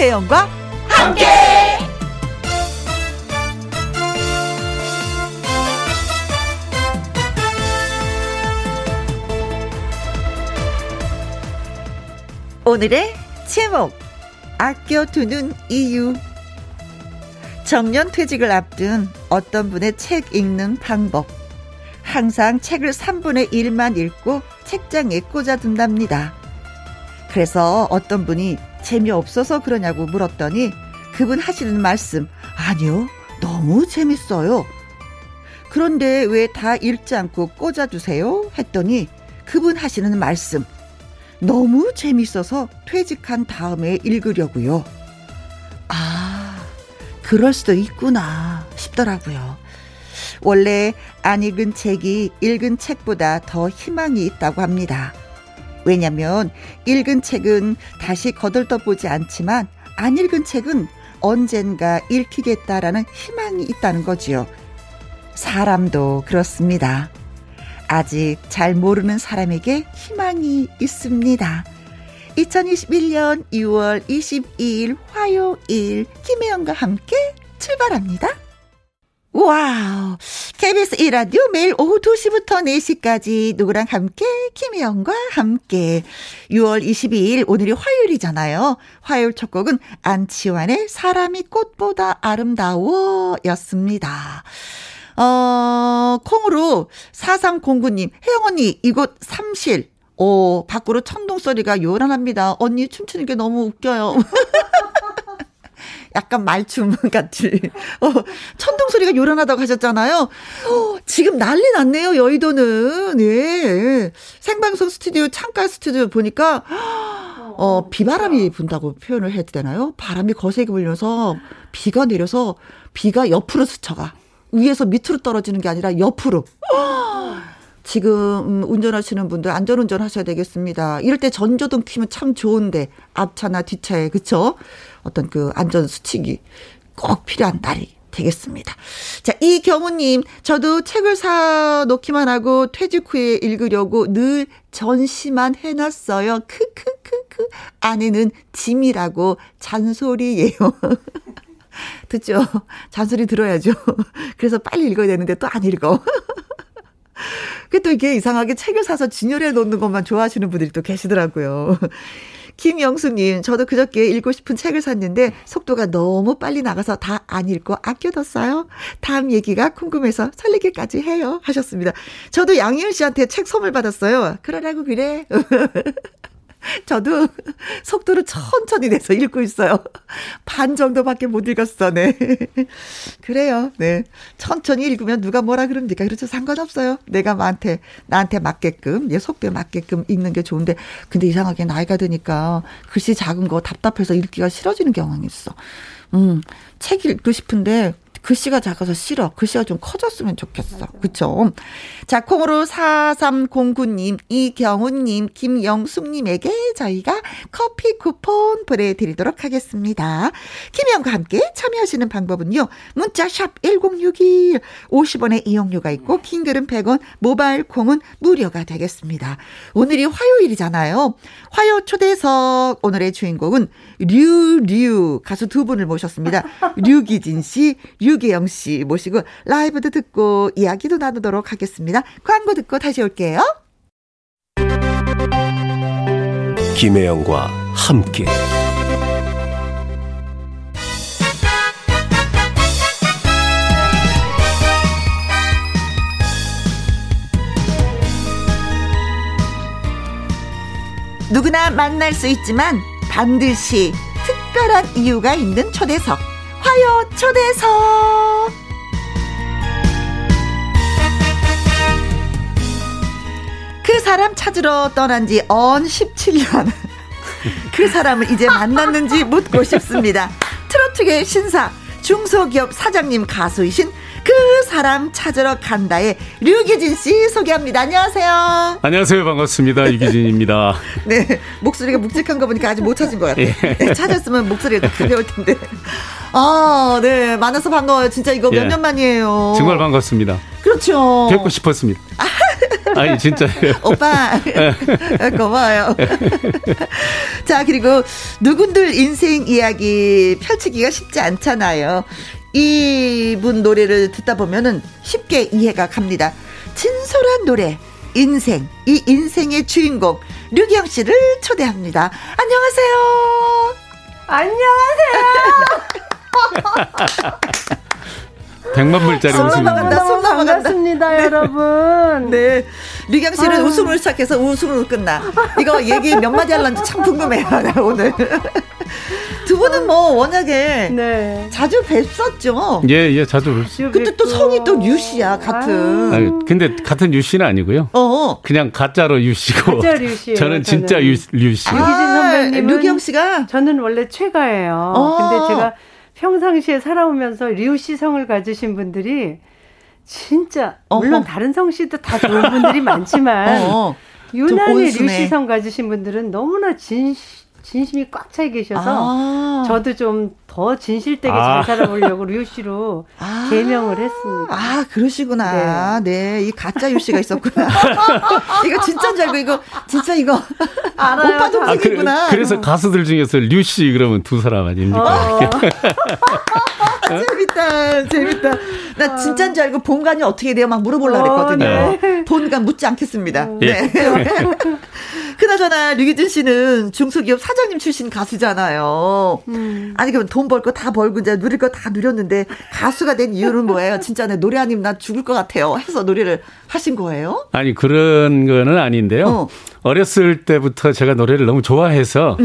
김혜영과 함께. 오늘의 제목 아껴두는 이유 정년 퇴직을 앞둔 어떤 분의 책 읽는 방법 항상 책을 3분의 1만 읽고 책장에 꽂아둔답니다. 그래서 어떤 분이 재미없어서 그러냐고 물었더니 그분 하시는 말씀, 아니요, 너무 재밌어요. 그런데 왜 다 읽지 않고 꽂아두세요? 했더니 그분 하시는 말씀, 너무 재밌어서 퇴직한 다음에 읽으려고요. 아, 그럴 수도 있구나 싶더라고요. 원래 안 읽은 책이 읽은 책보다 더 희망이 있다고 합니다. 왜냐면 읽은 책은 다시 거들떠 보지 않지만 안 읽은 책은 언젠가 읽히겠다라는 희망이 있다는 거지요. 사람도 그렇습니다. 아직 잘 모르는 사람에게 희망이 있습니다. 2021년 6월 22일 화요일 김혜영과 함께 출발합니다. 와우. KBS 1라디오 매일 오후 2시부터 4시까지 누구랑 함께, 김혜영과 함께. 6월 22일, 오늘이 화요일이잖아요. 화요일 첫 곡은 안치환의 사람이 꽃보다 아름다워 였습니다. 어, 콩으로 4309님, 혜영 언니, 이곳 삼실. 오, 밖으로 천둥 소리가 요란합니다. 언니 춤추는 게 너무 웃겨요. 약간 말춤 같이. 어, 천둥 소리가 요란하다고 하셨잖아요. 어, 지금 난리 났네요, 여의도는. 예. 생방송 스튜디오, 창가 스튜디오 보니까, 어, 비바람이 분다고 표현을 해도 되나요? 바람이 거세게 불면서 비가 내려서 비가 옆으로 스쳐가. 위에서 밑으로 떨어지는 게 아니라 옆으로. 지금 음, 운전하시는 분들 안전운전 하셔야 되겠습니다. 이럴 때 전조등 키면 참 좋은데 앞차나 뒷차에 그쵸? 어떤 그 안전 수칙이 꼭 필요한 날이 되겠습니다. 자, 이경우님, 저도 책을 사 놓기만 하고 퇴직 후에 읽으려고 늘 전시만 해놨어요. 크크크크. 아내는 짐이라고 잔소리예요. 듣죠? 잔소리 들어야죠. 그래서 빨리 읽어야 되는데 또 안 읽어. 그또 이게 이상하게 책을 사서 진열해 놓는 것만 좋아하시는 분들이 또 계시더라고요. 김영수님, 저도 그저께 읽고 싶은 책을 샀는데 속도가 너무 빨리 나가서 다 안 읽고 아껴뒀어요. 다음 얘기가 궁금해서 설레기까지 해요. 하셨습니다. 저도 양희은 씨한테 책 선물 받았어요. 그러라고 그래. 저도 속도를 천천히 내서 읽고 있어요. 반 정도밖에 못 읽었어, 네. 그래요, 네. 천천히 읽으면 누가 뭐라 그럽니까? 그렇죠. 상관없어요. 내가 나한테, 나한테 맞게끔, 내 속도에 맞게끔 읽는 게 좋은데, 근데 이상하게 나이가 드니까 글씨 작은 거 답답해서 읽기가 싫어지는 경향이 있어. 음, 책 읽고 싶은데 글씨가 작아서 싫어. 글씨가 좀 커졌으면 좋겠어. 그쵸? 자, 콩으로 4309님, 이경훈님, 김영숙님에게 저희가 커피 쿠폰 보내드리도록 하겠습니다. 김영과 함께 참여하시는 방법은요. 문자샵 1061, 50원의 이용료가 있고, 킹글은 100원, 모바일 콩은 무료가 되겠습니다. 오늘이 화요일이잖아요. 화요 초대석, 오늘의 주인공은 류류 가수 두 분을 모셨습니다. 류기진 씨, 류 유계영 씨 모시고 라이브도 듣고 이야기도 나누도록 하겠습니다. 광고 듣고 다시 올게요. 김혜영과 함께 누구나 만날 수 있지만 반드시 특별한 이유가 있는 초대석. 화요 초대석 그 사람 찾으러 떠난 지 언 17년. 그 사람을 이제 만났는지 묻고 싶습니다. 트로트계 신사 중소기업 사장님 가수이신 그 사람 찾으러 간다의 류기진 씨 소개합니다. 안녕하세요. 안녕하세요. 반갑습니다. 유기진입니다. 네. 목소리가 묵직한 거 보니까 아직 못 찾은 것 같아요. 예. 네, 찾았으면 목소리가 더 가벼울 텐데. 아, 네. 만나서 반가워요. 진짜 이거 몇년 예. 만이에요. 정말 반갑습니다. 그렇죠. 뵙고 싶었습니다. 아니, 진짜예요. 오빠. 고마워요. 자, 그리고 누군들 인생 이야기 펼치기가 쉽지 않잖아요. 이분 노래를 듣다 보면은 쉽게 이해가 갑니다. 진솔한 노래, 인생, 이 인생의 주인공, 류기영 씨를 초대합니다. 안녕하세요. 안녕하세요. 백만 불짜리 웃음. 넘어간다, 손 넘어간다. 반갑습니다, 네. 여러분. 네. 류경 씨는 아유. 웃음을 시작해서 웃음으로 끝나. 이거 얘기 몇 마디 할런지 참 궁금해요, 나 오늘. 두 분은 뭐 워낙에 네. 자주 뵀었죠. 예, 예, 자주 볼 근데 또 성이 또 류씨야, 같은. 아유, 근데 같은 유 씨는 아니고요. 어. 그냥 가짜로 유 씨고. 가짜 류 씨예요, 저는 진짜 저는. 유, 류 씨. 아, 유기진 선배님은- 류경 씨가 저는 원래 최가예요. 어. 근데 제가 평상시에 살아오면서 류씨 성을 가지신 분들이 진짜 물론 어허. 다른 성씨도 다 좋은 분들이 많지만 어. 유난히 온순해. 류씨 성 가지신 분들은 너무나 진, 진심이 꽉차 계셔서 아. 저도 좀 더 진실되게 아. 잘 살아보려고 류 씨로 아. 개명을 했습니다. 아, 그러시구나. 네. 이 가짜 유 씨가 있었구나. 이거 진짜인 줄 알고, 이거, 진짜 이거. 알아요. 오빠 좀 아, 그, 생기구나. 그래서 가수들 중에서 류 씨 그러면 두 사람 아닙니까? 어, 재밌다, 재밌다. 나 진짜인 줄 알고 본관이 어떻게 돼요? 막 물어보려고 어, 그랬거든요. 네. 본관 묻지 않겠습니다. 예. 네. 그나저나 류기준 씨는 중소기업 사장님 출신 가수잖아요. 음. 아니 그럼 돈 벌 거 다 벌고 이제 누릴 거 다 누렸는데 가수가 된 이유는 뭐예요? 진짜 내 노래 아니면 나 죽을 것 같아요. 해서 노래를 하신 거예요? 아니 그런 거는 아닌데요. 어. 어. 렸을 때부터 제가 노래를 너무 좋아해서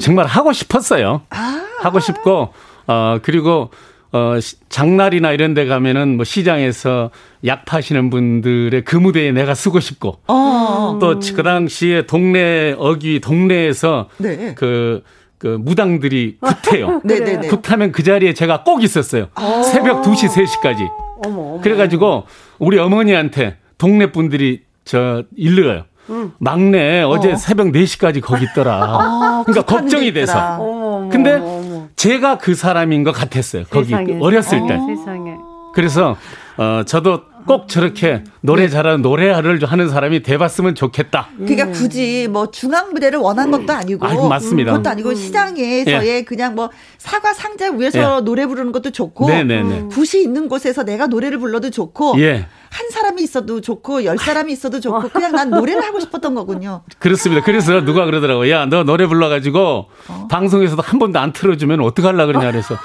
정말 하고 싶었어요. 아. 하고 싶고 어 그리고 어 시- 장날이나 이런 데 가면은 뭐 시장에서 약 파시는 분들의 그 무대에 내가 쓰고 싶고 어. 또그 당시에 동네 어귀 동네에서 네. 그, 그 무당들이 굿해요. 네네네. 굿하면 그 자리에 제가 꼭 있었어요. 새벽 2시, 3시까지. 어머, 어머. 그래가지고 우리 어머니한테 동네 분들이 저 일러요. 막내 어제 어. 새벽 4시까지 거기 있더라. 아, 그러니까 걱정이 있더라. 돼서. 어머, 근데. 제가 그 사람인 것 같았어요. 거기 세상에. 어렸을 때. 어, 세상에. 그래서 어 저도 꼭 저렇게 노래 잘하는 노래를 하는 사람이 돼 봤으면 좋겠다. 그러니까 굳이 뭐 중앙 무대를 원한 것도 아니고, 음. 아이고, 맞습니다. 그것도 아니고 시장에서의 그냥 뭐 사과 상자 위에서 노래 부르는 것도 좋고, 네네네. 굿이 있는 곳에서 내가 노래를 불러도 좋고, 예. 한 사람이 있어도 좋고 열 사람이 있어도 좋고 그냥 난 노래를 하고 싶었던 거군요. 그렇습니다. 그래서 누가 그러더라고요. 야, 너 노래 불러 가지고 방송에서도 한 번도 안 틀어 주면 어떡하려 그러냐 그래서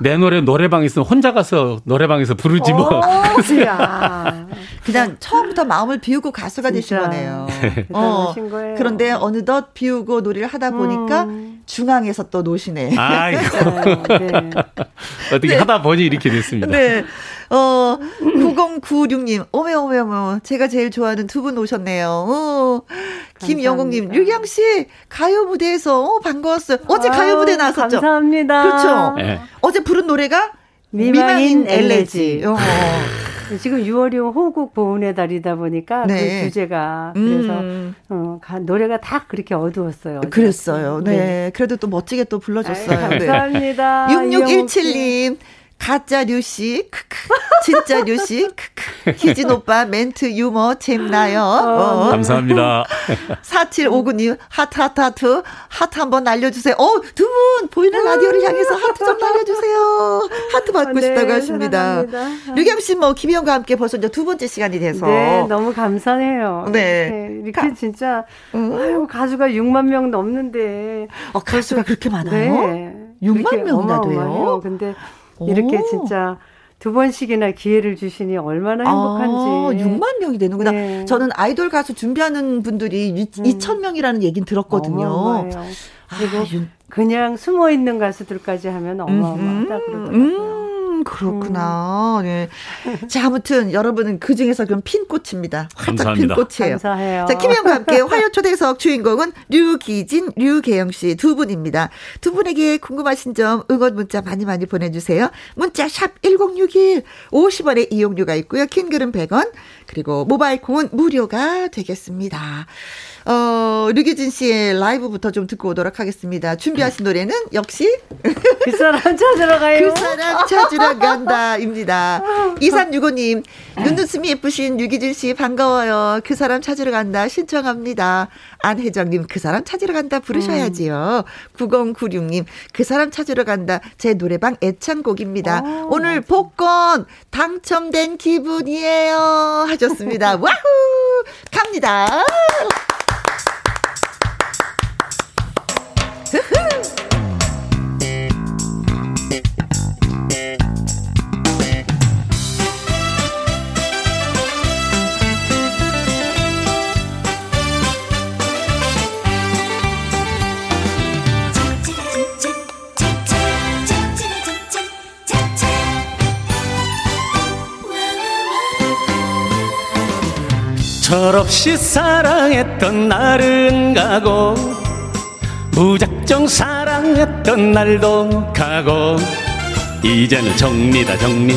내 노래 노래방 있으면 혼자 가서 노래방에서 부르지 뭐. 야 그냥 처음부터 마음을 비우고 가수가 되신 진짜. 거네요. 대단하신 거예요. 그런데 어느덧 비우고 노래를 하다 보니까 음. 중앙에서 또 노시네. 아이고. 네, 네. 어떻게 하다 보니 이렇게 됐습니다. 네. 어, 9096님, 어메, 어메, 어메. 제가 제일 좋아하는 두 분 오셨네요. 어, 김영웅님. 유경씨, 가요 무대에서, 어, 반가웠어요. 어제 가요 아유, 무대 나왔었죠? 감사합니다. 그렇죠. 예. 어제 부른 노래가 미망인 미망인 엘레지. 엘레지. 어. 지금 6월이 호국 보훈의 달이다 보니까 네. 그 주제가 그래서 음. 어, 가- 노래가 다 그렇게 어두웠어요. 그랬어요. 네. 그래도 또 멋지게 또 불러줬어요. 아유, 네. 감사합니다. 6617님, 가짜 류씨, 크크. 진짜 류씨, 크크. 희진 오빠 멘트 유머 재밌나요? 어. 감사합니다. 4759님, 하트, 하트, 하트, 하트 한번 날려주세요. 어, 두 분, 보이는 라디오를 향해서 하트 좀 날려주세요. 하트 받고 네, 싶다고 하십니다. 사랑합니다. 류기진 씨, 뭐, 김혜영과 함께 벌써 이제 두 번째 시간이 돼서. 네, 너무 감사해요. 네. 이렇게 가- 진짜 음. 아유 가수가 6만 명 넘는데 어, 가수가 그렇게 많아요? 네. 6만 그렇게 명이나 돼요? 어마어마해요. 근데 오. 이렇게 진짜 두 번씩이나 기회를 주시니 얼마나 행복한지. 아, 6만 명이 되는구나. 네. 저는 아이돌 가수 준비하는 분들이 2천 명이라는 얘기는 들었거든요. 그리고 아, 윤- 그냥 숨어 있는 가수들까지 하면 어마어마하다 그러더라고요. 음, 그렇구나. 네. 자, 아무튼 여러분은 그 중에서 그럼 핀꽃입니다. 활짝 감사합니다. 핀꽃이에요. 감사해요. 자, 김혜영과 함께 화요 초대석 주인공은 류기진, 류계영 씨 두 분입니다. 두 분에게 궁금하신 점 응원 문자 많이 많이 보내주세요. 문자 샵 1061, 50원의 이용료가 있고요. 킹글은 100원, 그리고 모바일 콩은 무료가 되겠습니다. 어, 류기진 씨의 라이브부터 좀 듣고 오도록 하겠습니다. 준비하신 노래는 역시 그 사람 찾으러 가요. 그 사람 찾으러 간다입니다. 2365님, 눈웃음이 예쁘신 류기진 씨 반가워요. 그 사람 찾으러 간다 신청합니다. 안혜정님, 그 사람 찾으러 간다 부르셔야지요. 9096님, 그 사람 찾으러 간다 제 노래방 애창곡입니다. 오, 오늘 복권 당첨된 기분이에요. 하셨습니다. 와후! 갑니다. 철없이 사랑했던 날은 가고 무작정 사랑했던 날도 가고 이제는 정리다 정리.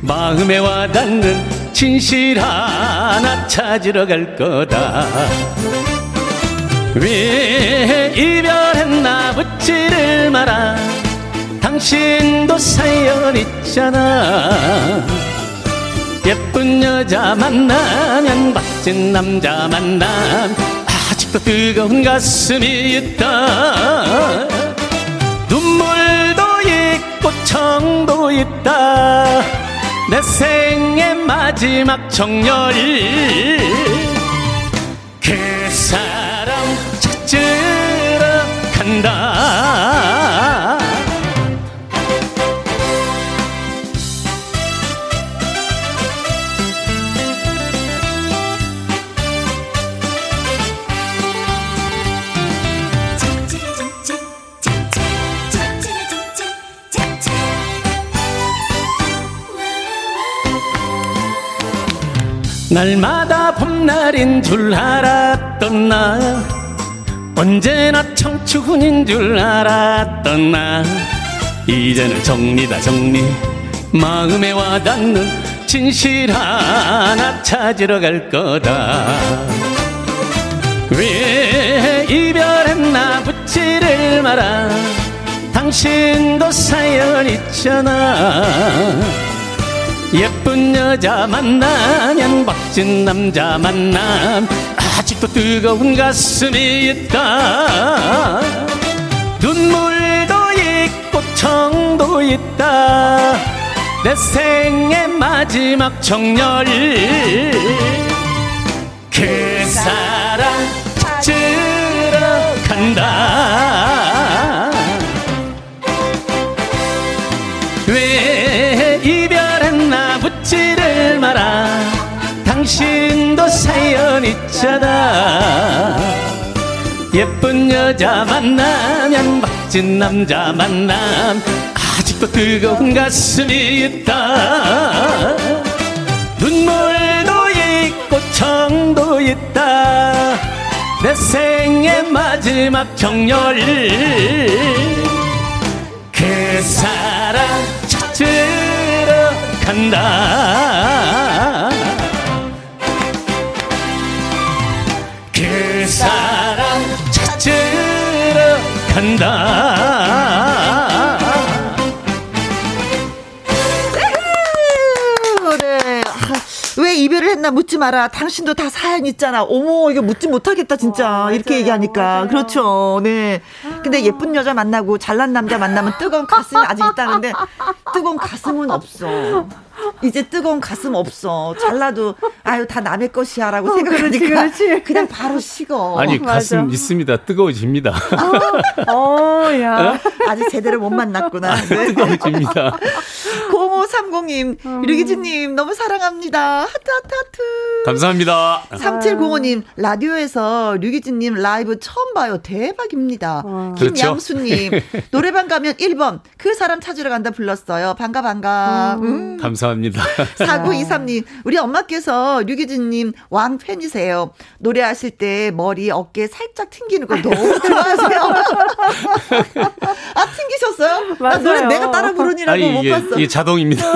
마음에 와닿는 진실 하나 찾으러 갈 거다. 왜 이별했나 묻지를 마라. 당신도 사연 있잖아 예쁜 여자 만나면 멋진 남자 만남 아직도 뜨거운 가슴이 있다. 눈물도 있고 청도 있다. 내 생의 마지막 정열 그 사람 찾으러 간다 날마다 봄날인 줄 알았던 나. 언제나 청춘인 줄 알았던 나. 이제는 정리다 정리. 마음에 와닿는 진실 하나 찾으러 갈 거다. 왜 이별했나 묻지를 마라 당신도 사연 있잖아 예쁜 여자 만나면 멋진 남자 만남 아직도 뜨거운 가슴이 있다. 눈물도 있고 청도 있다. 내 생의 마지막 정열 그 사람 찾으러 간다 사연 있잖아. 예쁜 여자 만나면 멋진 남자 만남 아직도 뜨거운 가슴이 있다. 눈물도 있고 청도 있다. 내 생의 마지막 정열. 그 사람 찾으러 간다 나 묻지 마라. 당신도 다 사연 있잖아. 어머, 이거 묻지 못하겠다, 진짜. 와, 이렇게 얘기하니까. 맞아요. 그렇죠. 네. 근데 예쁜 여자 만나고 잘난 남자 만나면 뜨거운 가슴이 아직 있다는데, 뜨거운 가슴은 없어. 이제 뜨거운 가슴 없어. 잘나도, 아유, 다 남의 것이야라고 생각하니까. 그렇지, 그렇지. 그냥 바로 식어. 아니 맞아. 가슴 있습니다 뜨거워집니다 어, 야. 아직 제대로 못 만났구나. 네. 뜨거워집니다 0530님, 류기진님, 너무 사랑합니다. 하트, 하트, 하트. 감사합니다 3705님, 라디오에서 류기진님 라이브 처음 봐요. 대박입니다. 와. 김양수님, 노래방 가면 1번, 그 사람 찾으러 간다 불렀어요. 반가, 반가. 음. 감사합니다 감사합니다. 4923님, 우리 엄마께서 류기진님 왕 팬이세요. 노래하실 때 머리, 어깨 살짝 튕기는 거 너무 좋아하세요. 아, 튕기셨어요? 나 맞아요. 노래 내가 따라 부르니라고 아니, 못 이게, 봤어. 이게 자동입니다.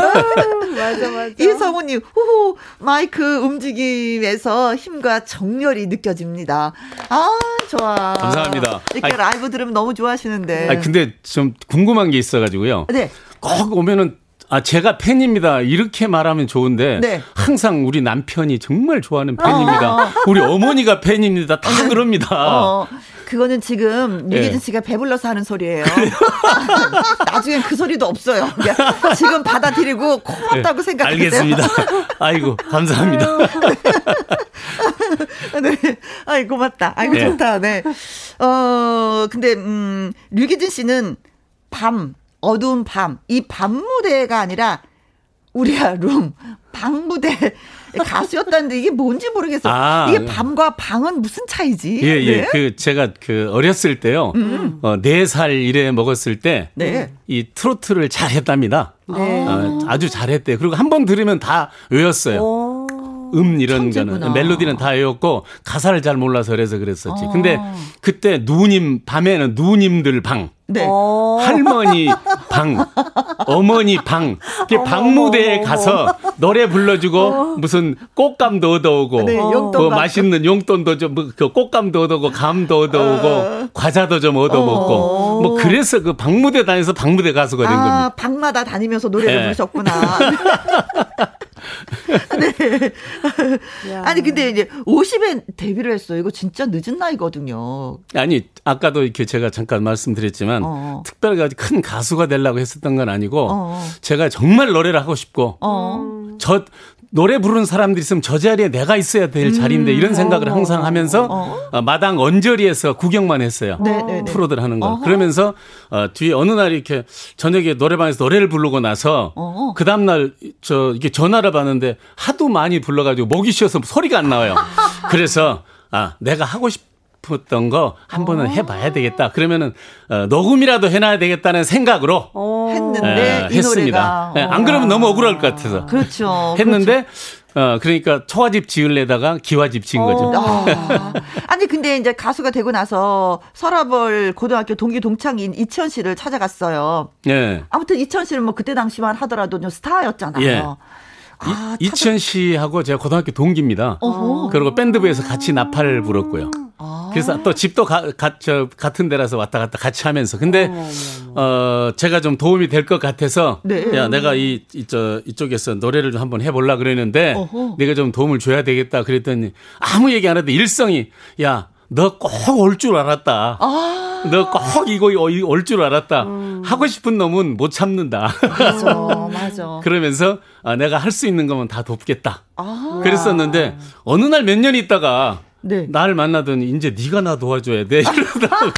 맞아, 맞아. 이성우님, 후후, 마이크 움직임에서 힘과 정열이 느껴집니다. 아, 좋아. 감사합니다. 이렇게 아니, 라이브 들으 면 너무 좋아하시는데. 아 근데 좀 궁금한 게 있어가지고요. 네. 꼭 오면은 아 제가 팬입니다 이렇게 말하면 좋은데 네. 항상 우리 남편이 정말 좋아하는 팬입니다. 우리 어머니가 팬입니다. 다 그럽니다. 어, 그거는 지금 예. 유기진 씨가 배불러서 하는 소리예요. 나중엔 그 소리도 없어요. 지금 받아들이고 고맙다고 네, 생각하세요. 알겠습니다. 아이고 감사합니다. 네. 아이 고맙다. 아이고 네. 좋다. 네. 어 근데 음 류기진 씨는 밤 어두운 밤 이 밤 무대가 아니라 우리야 룸 방 무대 가수였다는데 이게 뭔지 모르겠어. 아. 이게 밤과 방은 무슨 차이지? 예, 예. 네. 그 제가 그 어렸을 때요. 어, 4살 이래 먹었을 때이 네. 트로트를 잘 했답니다. 네. 어, 아주 잘했대. 그리고 한 번 들으면 다 외웠어요. 오. 음 이런 천재구나. 거는 멜로디는 다 외웠고 가사를 잘 몰라서 그래서 그랬었지. 근데 어. 그때 누님 밤에는 누님들 방, 네. 어. 할머니 방, 어머니 방, 이렇게 방무대에 가서 노래 불러주고 무슨 꽃감도 얻어오고 네, 뭐. 맛있는 용돈도 좀 그 꽃감도 얻어오고 감도 얻어오고 과자도 좀 얻어먹고 어. 뭐 그래서 그 방무대 다녀서 방무대 가수가 된 아, 겁니다. 방마다 다니면서 노래를 네. 부르셨구나. 네. 야. 아니, 근데 이제 50에 데뷔를 했어요. 이거 진짜 늦은 나이거든요. 아니 아까도 이렇게 제가 잠깐 말씀드렸지만 어. 특별하게 아주 큰 가수가 되려고 했었던 건 아니고 어. 제가 정말 노래를 하고 싶고 어. 저 노래 부르는 사람들이 있으면 저 자리에 내가 있어야 될 자리인데 이런 생각을 어. 항상 하면서 어, 마당 언저리에서 구경만 했어요. 네, 네, 네. 프로들 하는 거. 어허. 그러면서 어, 뒤에 어느 날 이렇게 저녁에 노래방에서 노래를 부르고 나서 어. 그 다음 날 저 이게 전화를 받는데 하도 많이 불러가지고 목이 쉬어서 소리가 안 나와요. 그래서 아 내가 하고 싶 었던 거 한 번은 해봐야 되겠다. 그러면은 어, 녹음이라도 해놔야 되겠다는 생각으로 어. 했는데 예, 이 했습니다. 노래가 예, 안 그러면 너무 억울할 것 같아서 그렇죠. 했는데 어 그러니까 초가집 지을래다가 기와집 지은 거죠. 어. 아, 아니 근데 이제 가수가 되고 나서 서라벌 고등학교 동기 동창인 이천 씨를 찾아갔어요. 예. 아무튼 이천 씨는 뭐 그때 당시만 하더라도 좀 스타였잖아요. 예. 아, 이, 이천 씨하고 제가 고등학교 동기입니다. 어허. 그리고 밴드부에서 같이 나팔을 불었고요. 아. 그래서 또 집도 가, 가, 저, 같은 데라서 왔다 갔다 같이 하면서. 근데, 어머, 어머, 어, 제가 좀 도움이 될 것 같아서. 네. 야, 내가 이, 이, 저, 이쪽에서 노래를 좀 한번 해보려 그랬는데. 어허. 내가 좀 도움을 줘야 되겠다 그랬더니 아무 얘기 안 해도 일성이 야, 너 꼭 올 줄 알았다. 아. 너꼭 이거 올 줄 알았다. 하고 싶은 놈은 못 참는다. 맞아, 맞아. 그러면서 아, 내가 할 수 있는 거면 다 돕겠다. 아, 그랬었는데 어느 날 몇 년 있다가 네. 날 만나더니 이제 네가 나 도와줘야 돼. 이러다가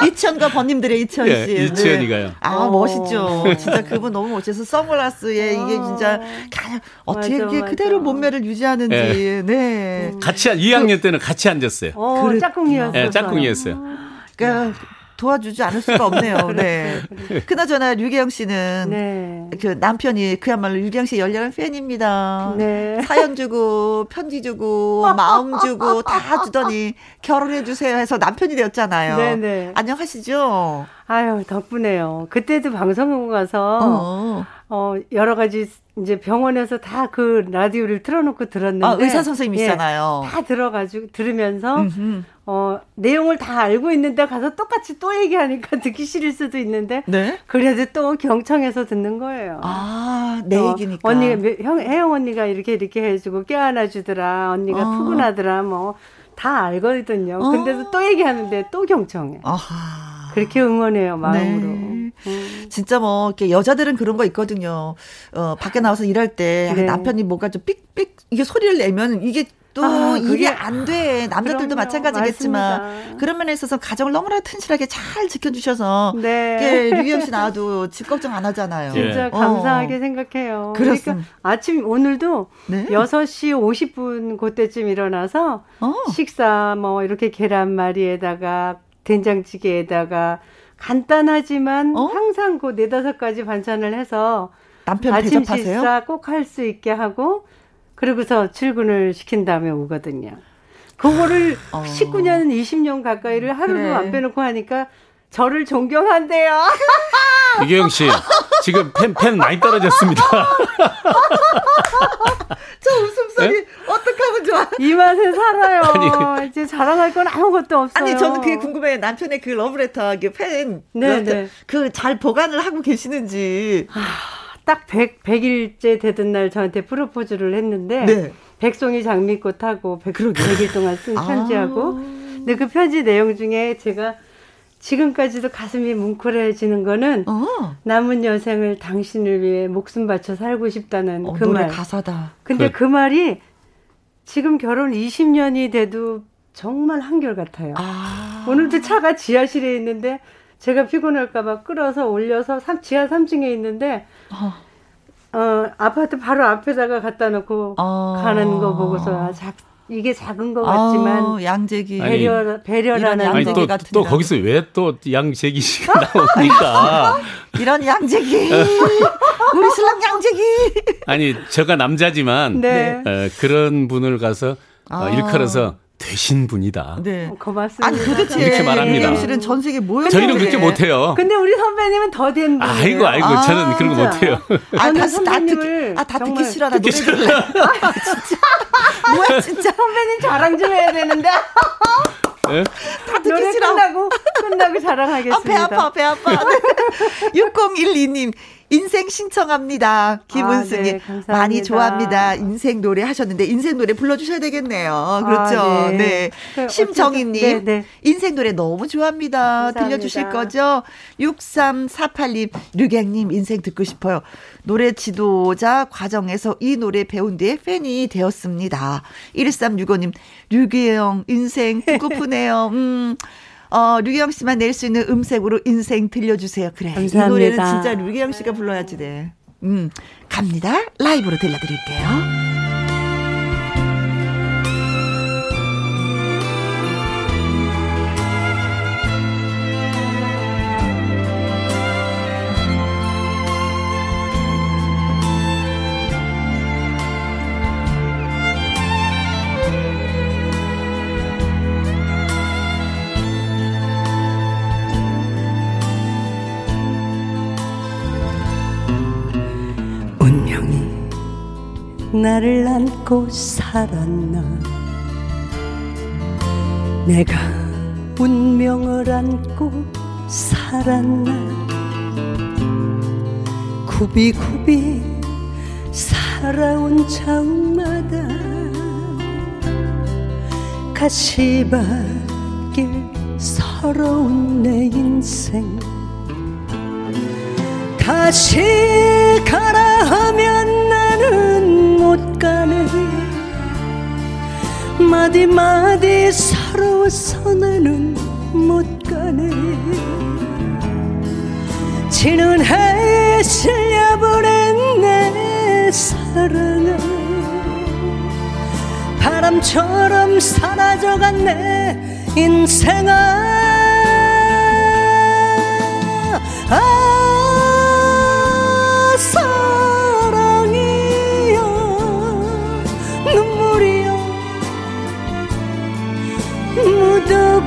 이천과 번님들의 이천 씨. 예, 이천이가요. 아, 어. 멋있죠. 진짜 그분 너무 멋져서 선글라스에 이게 진짜 가장 어떻게 맞아, 이렇게 맞아. 그대로 몸매를 유지하는지. 예. 네. 같이 한 2학년 때는 같이 앉았어요. 어, 그래. 짝꿍이었어. 예, 짝꿍이었어요. 그러니까 도와주지 않을 수가 없네요. 네. 그나저나 류계영 씨는 네. 그 남편이 그야말로 유경 씨 열렬한 팬입니다. 네. 사연 주고 편지 주고 마음 주고 다 주더니 결혼해 주세요 해서 남편이 되었잖아요. 네네. 안녕하시죠? 아유, 덕분에요. 그때도 방송국 가서, 어. 어, 여러 가지 이제 병원에서 다 그 라디오를 틀어놓고 들었는데. 아, 의사 선생님이시잖아요. 예, 다 들어가지고, 들으면서, 음흠. 어, 내용을 다 알고 있는데 가서 똑같이 또 얘기하니까 듣기 싫을 수도 있는데. 네. 그래도 또 경청해서 듣는 거예요. 아, 내 어, 얘기니까. 언니가, 형, 혜영 언니가 이렇게 이렇게 해 주고 껴안아 주더라. 언니가 어. 푸근하더라. 뭐, 다 알거든요. 어. 근데도 또 얘기하는데 또 경청해. 아하. 그렇게 응원해요, 마음으로. 네. 음. 진짜 뭐 이렇게 여자들은 그런 거 있거든요. 어 밖에 나와서 일할 때 네. 남편이 뭔가 좀 삑삑 이게 소리를 내면 이게 또 아, 일이 그게- 안 돼. 남자들도 그럼요. 마찬가지겠지만 맞습니다. 그런 면에 있어서 가정을 너무나 튼실하게 잘 지켜주셔서 네. 류영 씨 나와도 집 걱정 안 하잖아요. 예. 진짜 어. 감사하게 생각해요. 그렇습니다. 그러니까 아침 오늘도 네. 6시 50분 그때쯤 일어나서 어. 식사 뭐 이렇게 계란말이에다가 된장찌개에다가 간단하지만 어? 항상 그 네다섯 가지 반찬을 해서 남편 아침 대접하세요? 식사 꼭 할 수 있게 하고 그리고서 출근을 시킨 다음에 오거든요. 그거를 어. 19년, 20년 가까이를 하루도 그래. 안 빼놓고 하니까 저를 존경한대요. 이계영 씨, 지금 팬, 팬 많이 떨어졌습니다. 저 웃음소리 네? 어떻게 하면 좋아? 이 맛에 살아요. 아니, 이제 자랑할 건 아무것도 없어요. 아니 저는 그게 궁금해요. 남편의 그 러브레터 그 팬 네, 네. 그잘 보관을 하고 계시는지. 딱 100, 100일째 되던 날 저한테 프로포즈를 했는데 네. 백송이 장미꽃하고 100, 100일 동안 쓴 아. 편지하고 근데 그 편지 내용 중에 제가 지금까지도 가슴이 뭉클해지는 거는 어, 남은 여생을 당신을 위해 목숨 바쳐 살고 싶다는 어 그 말. 가사다. 근데 그- 그 말이 지금 결혼 20년이 돼도 정말 한결 같아요. 아. 오늘도 차가 지하실에 있는데 제가 피곤할까봐 끌어서 올려서 삼- 지하 3층에 있는데 어. 어, 아파트 바로 앞에다가 갖다 놓고 어. 가는 거 보고서 아, 작, 이게 작은 것 같지만 아, 양재기. 배려 배려라는 아니, 양재기 또, 같은 또. 거기서 왜 또 양재기 씨가 나옵니까? 이런 양재기. 우리 신랑 양재기. 아니, 제가 남자지만, 네. 에, 그런 분을 가서 어, 아. 일컬어서 되신 분이다. 네. 고맙습니다. 아니 도대체 이렇게 말합니다. 이경 씨는 전 세계 뭐였 저희는 그렇게 못 해요. 근데 우리 선배님은 더된 분이에요. 아이고, 아이고, 아, 저는 그런 거 진짜. 못해요. 아, 다, 다 선배님을 듣기, 아, 다 듣기 싫어. 나 노래 들을래. 아, 진짜. 뭐야, 진짜. 선배님 자랑 좀 해야 되는데 예? 다 듣기 싫어. 끝나고 끝나고 아, 자랑하겠습니다. 배 아파, 배 아파. 6012님, 인생 신청합니다. 김은수님, 아, 네, 감사합니다. 많이 좋아합니다. 인생 노래 하셨는데, 인생 노래 불러주셔야 되겠네요. 그렇죠. 아, 네. 네. 그 심정희님, 네, 네. 인생 노래 너무 좋아합니다. 감사합니다. 들려주실 거죠? 6348님, 류갱님, 인생 듣고 싶어요. 노래 지도자 과정에서 이 노래 배운 뒤에 팬이 되었습니다. 1365님, 류기영, 인생 듣고프네요. 음. 어, 류기영 씨만 낼 수 있는 음색으로 인생 들려주세요. 그래. 이 감사합니다. 노래는 진짜 류기영 씨가 불러야지 돼. 음. 갑니다. 라이브로 들려드릴게요. 나를 안고 살았나? 내가 운명을 안고 살았나? 굽이굽이 살아온 자마다 가시밭길 서러운 내 인생. 다시 가라 하면 못 가네 마디마디 서러워서 나는 못 가네. 지는 해에 실려버린 내 사랑아 바람처럼 사라져간 내 인생아. 아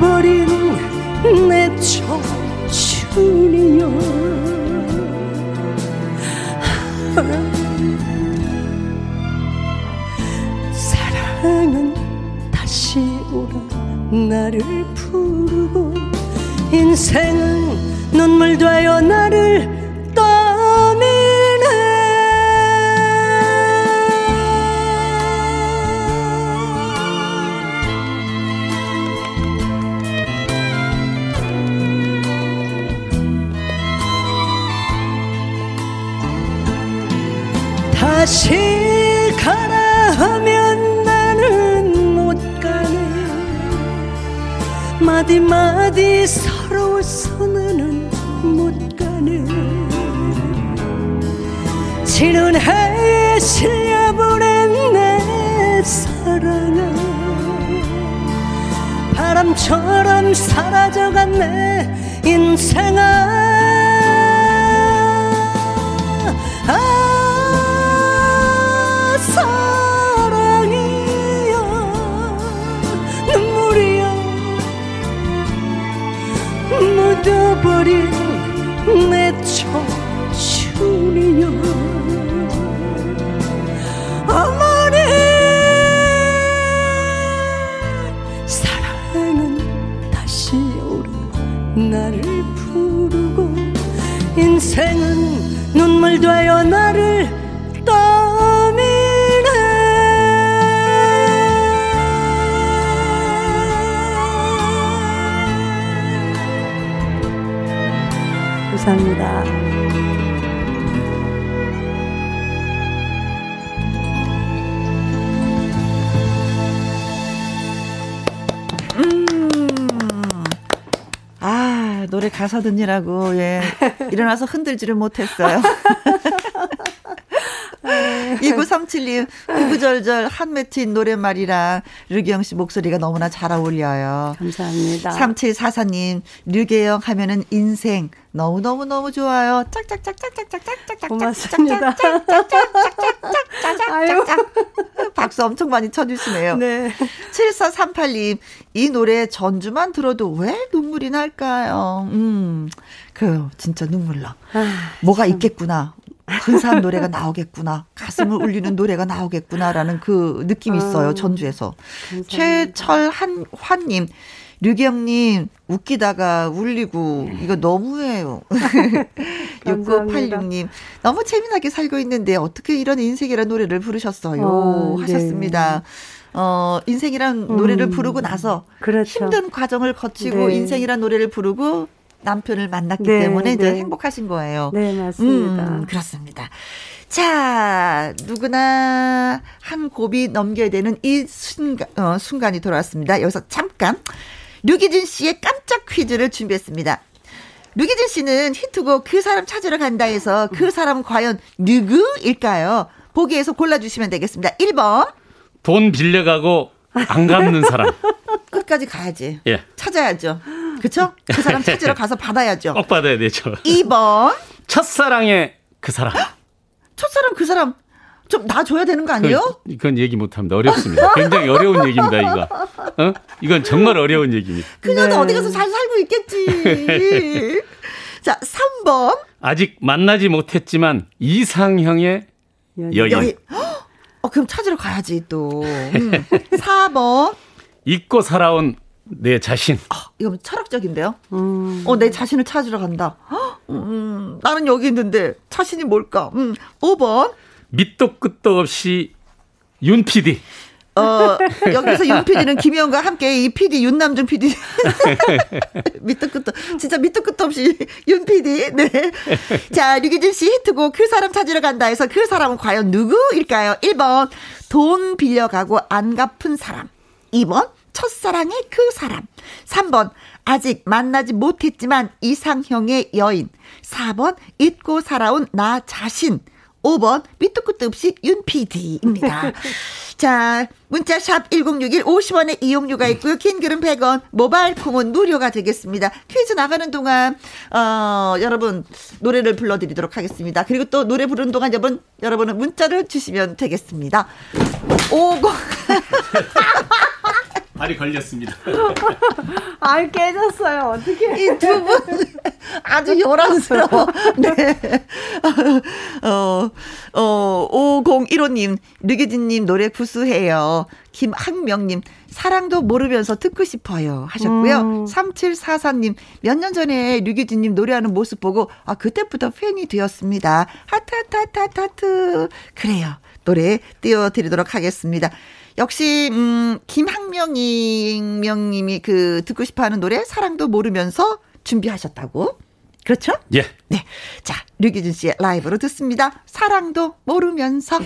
버린 내 청춘이여. 사랑은 다시 오라. 나를 부르고 인생은 눈물 되어 나를 해 가사 듣느라고, 예. 일어나서 흔들지를 못했어요. 2937님, 구구절절 한 맺힌 노랫말이라 류기영 씨 목소리가 너무나 잘 어울려요. 감사합니다. 3744님, 류계영 하면은 인생 너무 너무 너무 좋아요. 짝짝짝짝짝짝짝짝짝. 고맙습니다. 짝짝짝짝짝짝짝짝짝짝. 박수 엄청 많이 쳐주시네요. 네. 7438님, 이 노래 전주만 들어도 왜 눈물이 날까요? 음, 그, 진짜 눈물 나. 아, 뭐가 참. 있겠구나. 근사한 노래가 나오겠구나. 가슴을 울리는 노래가 나오겠구나라는 그 느낌이 있어요. 아, 전주에서. 최철한 환님. 류경님, 웃기다가 울리고, 이거 너무해요. 6986님, 너무 재미나게 살고 있는데, 어떻게 이런 인생이란 노래를 부르셨어요? 어, 하셨습니다. 네. 어, 인생이란 음, 노래를 부르고 나서, 그렇죠. 힘든 과정을 거치고, 네. 인생이란 노래를 부르고, 남편을 만났기 네, 때문에 이제 네. 행복하신 거예요. 네, 맞습니다. 음, 그렇습니다. 자, 누구나 한 곱이 넘겨야 되는 이 순간, 어, 순간이 돌아왔습니다. 여기서 잠깐 류기진 씨의 깜짝 퀴즈를 준비했습니다. 류기진 씨는 히트곡 그 사람 찾으러 간다 해서 그 사람은 과연 누구일까요? 보기에서 골라주시면 되겠습니다. 1번. 돈 빌려가고 안 갚는 사람. 끝까지 가야지. 예. 찾아야죠. 그쵸? 그 사람 찾으러 가서 받아야죠. 꼭 받아야 되죠. 2번. 첫사랑의 그 사람. 첫사랑 그 사람 좀 놔줘야 되는 거 아니에요? 그, 그건 얘기 못합니다. 어렵습니다. 굉장히 어려운 얘기입니다, 이거. 어? 이건 정말 어려운 얘기입니다. 그녀는 네. 어디 가서 잘 살고 있겠지. 자, 3번. 아직 만나지 못했지만 이상형의 여인. 여인. 어, 그럼 찾으러 가야지, 또. 음. 4번. 잊고 살아온 내 자신. 아, 이거 철학적인데요? 음. 어, 내 자신을 찾으러 간다. 음, 나는 여기 있는데 자신이 뭘까? 음, 5번. 밑도 끝도 없이 윤 PD. 어, 여기서 윤 PD는 김혜영과 함께 이 PD, 윤남중 PD. 밑도 끝도, 진짜 밑도 끝도 없이 윤 PD. 네. 자, 류기진 씨 히트곡 그 사람 찾으러 간다 해서 그 사람은 과연 누구일까요? 1번, 돈 빌려가고 안 갚은 사람. 2번, 첫사랑의 그 사람. 3번, 아직 만나지 못했지만 이상형의 여인. 4번, 잊고 살아온 나 자신. 5번 밑도 끝도 없이 윤 PD입니다. 자, 문자샵 1061 50원의 이용료가 있고요. 긴 글은 100원, 모바일 콩은 무료가 되겠습니다. 퀴즈 나가는 동안 어, 여러분 노래를 불러 드리도록 하겠습니다. 그리고 또 노래 부르는 동안 여러분 여러분은 문자를 주시면 되겠습니다. 50 발이 걸렸습니다. 알 깨졌어요. 어떻게? 이 두 분 아주 요란스러워. 네. 어, 어, 5015님, 류기진님 노래 구수해요. 김학명님, 사랑도 모르면서 듣고 싶어요. 하셨고요. 음. 3744님, 몇 년 전에 류기진님 노래하는 모습 보고, 아, 그때부터 팬이 되었습니다. 하트, 하트, 하트, 하트, 하트. 그래요. 노래 띄워드리도록 하겠습니다. 역시 음 김학명이 명님이 그 듣고 싶어하는 노래 사랑도 모르면서 준비하셨다고. 그렇죠? 예. 네. 자, 류기진 씨의 라이브로 듣습니다. 사랑도 모르면서.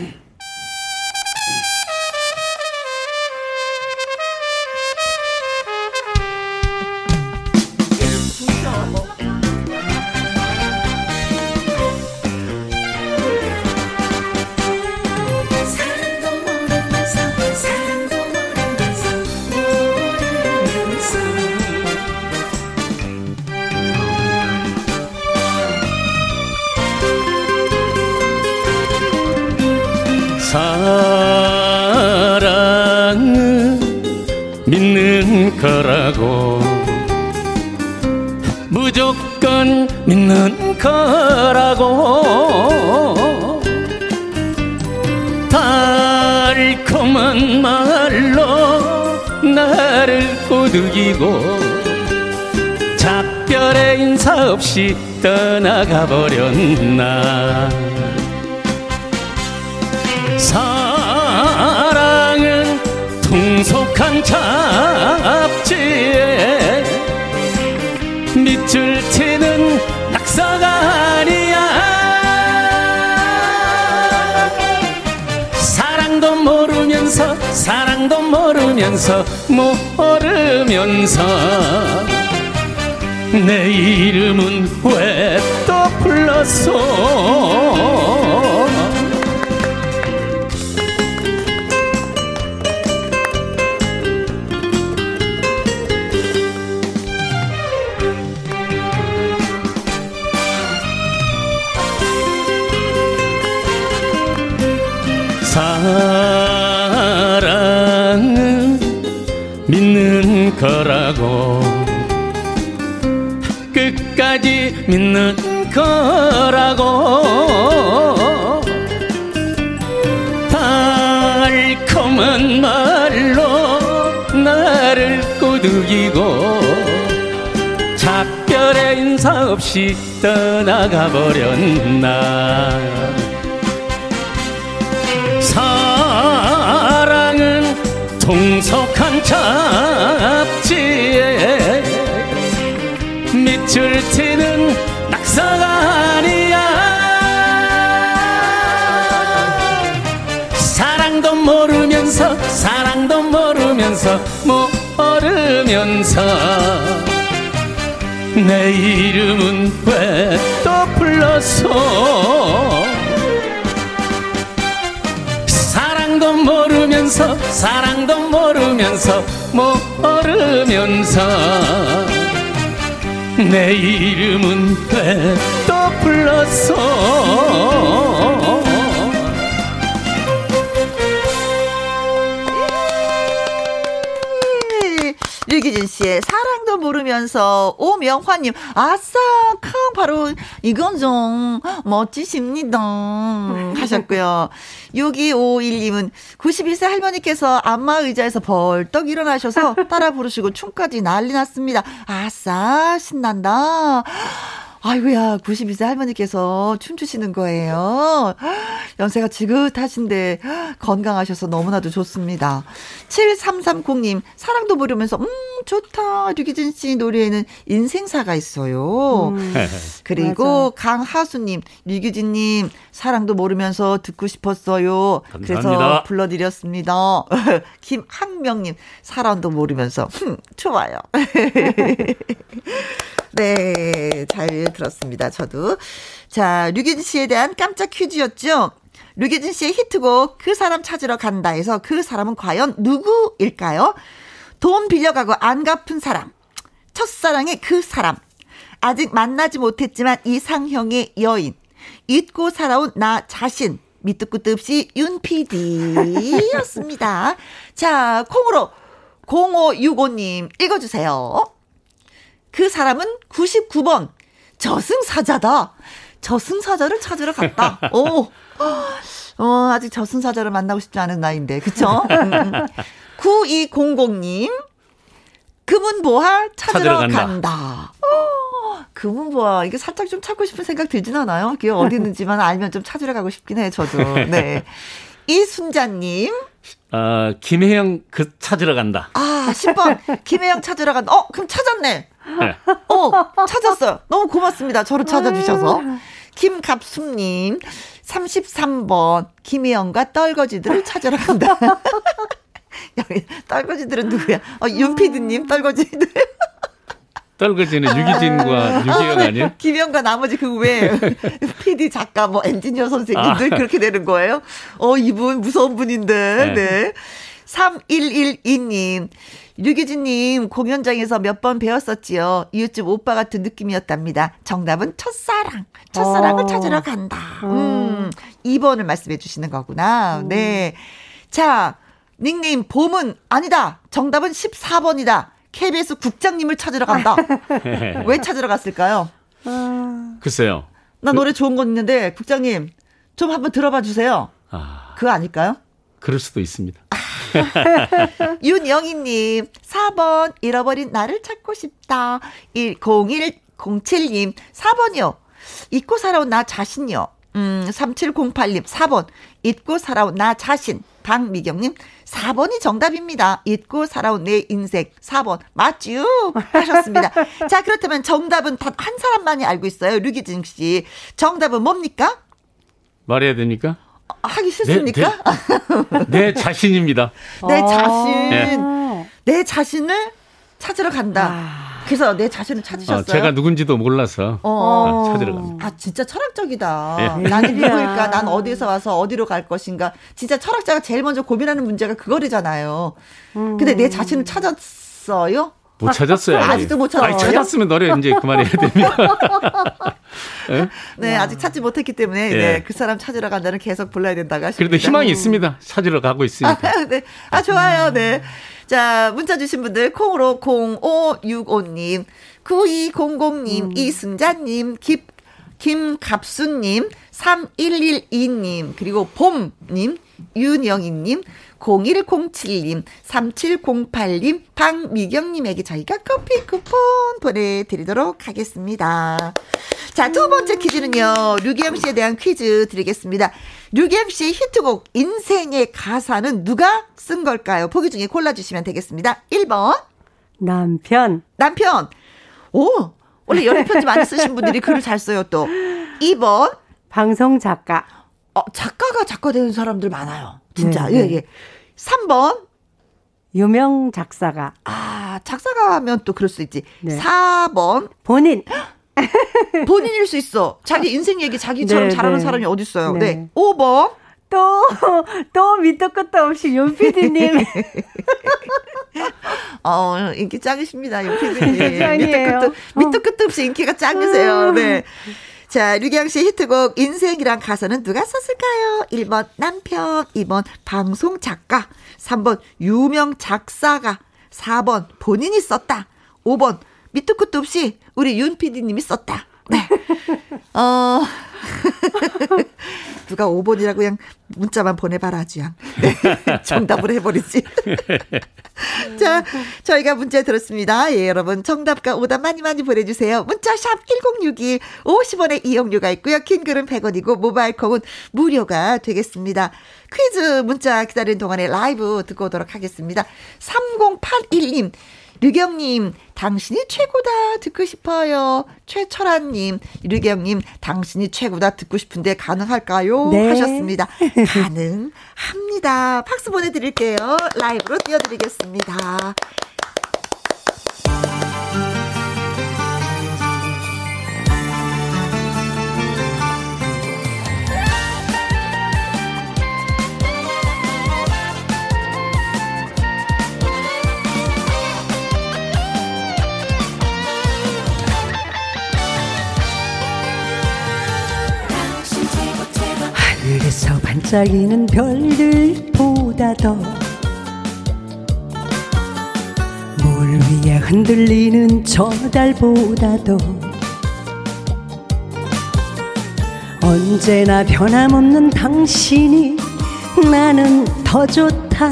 거라고 무조건 믿는 거라고 달콤한 말로 나를 꼬드기고 작별의 인사 없이 떠나가 버렸나. 사랑은 통속한 차 잡지에 밑줄 치는 낙서가 아니야. 사랑도 모르면서 사랑도 모르면서 모르면서 내 이름은 왜 또 불렀어 사랑은 믿는 거라고. 끝까지 믿는 거라고. 달콤한 말로 나를 꼬드기고 작별의 인사 없이 떠나가 버렸나 통속한 잡지에 밑줄 치는 낙서가 아니야. 사랑도 모르면서 사랑도 모르면서 모르면서 내 이름은 왜 또 불렀어 모르면서 사랑도 모르면서 모르면서. 내 이름은 왜 또 불렀어? 류기진 씨의 사랑도 모르면서 오명화님 아싸 康 바로 이건 좀 멋지십니다 하셨고요. 6251님은 92세 할머니께서 안마 의자에서 벌떡 일어나셔서 따라 부르시고 춤까지 난리 났습니다. 아싸 신난다. 아이고야, 92세 할머니께서 춤추시는 거예요. 연세가 지긋하신데 건강하셔서 너무나도 좋습니다. 7330님, 사랑도 모르면서, 음, 좋다. 류기진 씨 노래에는 인생사가 있어요. 음. 그리고 강하수님, 류기진님, 사랑도 모르면서 듣고 싶었어요. 그래서 감사합니다. 불러드렸습니다. 김학명님, 사랑도 모르면서, 흠, 좋아요. 네, 잘 들었습니다. 저도. 자, 류기진 씨에 대한 깜짝 퀴즈였죠. 류기진 씨의 히트곡 그 사람 찾으러 간다 해서 그 사람은 과연 누구일까요? 돈 빌려가고 안 갚은 사람. 첫사랑의 그 사람. 아직 만나지 못했지만 이상형의 여인. 잊고 살아온 나 자신. 밑도 끝도 없이 윤 PD였습니다. 자, 콩으로 0565님 읽어주세요. 그 사람은 99번 저승사자다. 저승사자를 찾으러 갔다. 오. 어, 아직 저승사자를 만나고 싶지 않은 나이인데. 그쵸? 음, 음. 9200님. 금은보화 찾으러, 찾으러 간다. 간다. 어, 금은보화. 이게 살짝 좀 찾고 싶은 생각 들진 않아요? 그게 어디 있는지만 알면 좀 찾으러 가고 싶긴 해, 저도. 네. 이순자님. 어, 김혜영 그 찾으러 간다 아, 10번. 김혜영 찾으러 간다. 어, 그럼 찾았네. 네. 어, 찾았어요. 너무 고맙습니다. 저를 찾아주셔서. 김갑숙님, 33번, 김혜영과 떨거지들을 찾으러 간다. 여기, 떨거지들은 누구야? 어, 윤피디님, 떨거지들. 떨거지는 유기진과 유기영 아 니에요? 김혜영과 나머지 그 외, PD 작가, 뭐, 엔지니어 선생님들 아. 그렇게 되는 거예요? 어, 이분 무서운 분인데, 네. 네. 3112님, 류기진님 공연장에서 몇 번 배웠었지요. 이웃집 오빠 같은 느낌이었답니다. 정답은 첫사랑. 첫사랑을 어. 찾으러 간다. 음, 2번을 말씀해 주시는 거구나. 네. 자, 닉네임 봄은 아니다. 정답은 14번이다. KBS 국장님을 찾으러 간다. 왜 찾으러 갔을까요? 글쎄요. 나 노래 좋은 거 있는데 국장님 좀 한번 들어봐 주세요. 아, 그거 아닐까요? 그럴 수도 있습니다. 윤영희님 4번 잃어버린 나를 찾고 싶다. 10107님 4번이요. 잊고 살아온 나 자신요. 음 3708님 4번 잊고 살아온 나 자신 박미경님, 4번이 정답입니다. 잊고 살아온 내 인생. 4번. 맞쥬? 하셨습니다. 자, 그렇다면 정답은 단 한 사람만이 알고 있어요. 류기진 씨. 정답은 뭡니까? 말해야 됩니까? 하기 싫습니까? 네, 내, 내 자신입니다. 내 아. 자신. 네. 내 자신을 찾으러 간다. 아. 그래서 내 자신을 찾으셨어요? 어, 제가 누군지도 몰라서 어. 어, 찾으러 갑니다. 아, 진짜 철학적이다. 예. 나는. 누구일까? 난 어디서 와서 어디로 갈 것인가? 진짜 철학자가 제일 먼저 고민하는 문제가 그거리잖아요. 근데 내 자신을 찾았어요? 못 찾았어요. 아직. 아직도 못 찾았어요? 아니, 찾았으면 노래 이제 그만해야 됩니다. 예? 네, 아직 찾지 못했기 때문에, 예. 네, 그 사람 찾으러 간다는 계속 불러야 된다고 하십니다. 그래도 희망이 있습니다. 찾으러 가고 있으니까. 아, 네. 아, 좋아요. 네. 자, 문자 주신 분들, 콩으로 0565님, 9200님, 이순자님, 김, 김갑수님, 3112님, 그리고 봄님, 윤영희님, 0107님, 3708님, 박미경님에게 저희가 커피 쿠폰 보내드리도록 하겠습니다. 자, 두 번째 퀴즈는요, 류기영 씨에 대한 퀴즈 드리겠습니다. 류기영 씨의 히트곡, 인생의 가사는 누가 쓴 걸까요? 보기 중에 골라주시면 되겠습니다. 1번, 남편. 남편. 오, 원래 연애 편지 많이 쓰신 분들이 글을 잘 써요, 또. 2번, 방송 작가. 어, 작가가 작가 되는 사람들 많아요. 진짜. 네, 예, 네. 예. 3번, 유명 작사가. 아, 작사가 하면 또 그럴 수 있지. 네. 4번, 본인. 본인일 수 있어. 자기 인생 얘기 자기처럼 네, 잘하는 네. 사람이 어딨어요. 네. 네. 5번, 또, 또 밑도 끝도 없이 윤PD님. 어, 인기 짱이십니다, 윤피디님. 밑도. 끝도, 밑도 끝도 없이 인기가 짱이세요. 네. 자, 류기영 씨의 히트곡 인생이란 가사는 누가 썼을까요? 1번 남편, 2번 방송 작가, 3번 유명 작사가, 4번 본인이 썼다, 5번 밑도 끝도 없이 우리 윤 PD님이 썼다. 네. 어, 누가 5번이라고 그냥 문자만 보내봐라, 아주 양. 네. 정답을 해버리지. 자, 저희가 문자 들었습니다. 예, 여러분. 정답과 오답 많이 많이 보내주세요. 문자샵 1061, 50원의 이용료가 있고요. 킹글은 100원이고, 모바일 콩은 무료가 되겠습니다. 퀴즈 문자 기다리는 동안에 라이브 듣고 오도록 하겠습니다. 3081님. 류경님, 당신이 최고다 듣고 싶어요. 최철아님, 류경님, 당신이 최고다 듣고 싶은데 가능할까요? 네. 하셨습니다. 가능합니다. 박수 보내드릴게요. 라이브로 띄워드리겠습니다. 반짝이는 별들보다 더. 물 위에 흔들리는 저 달보다도 언제나 변함없는 당신이 나는 더 좋다.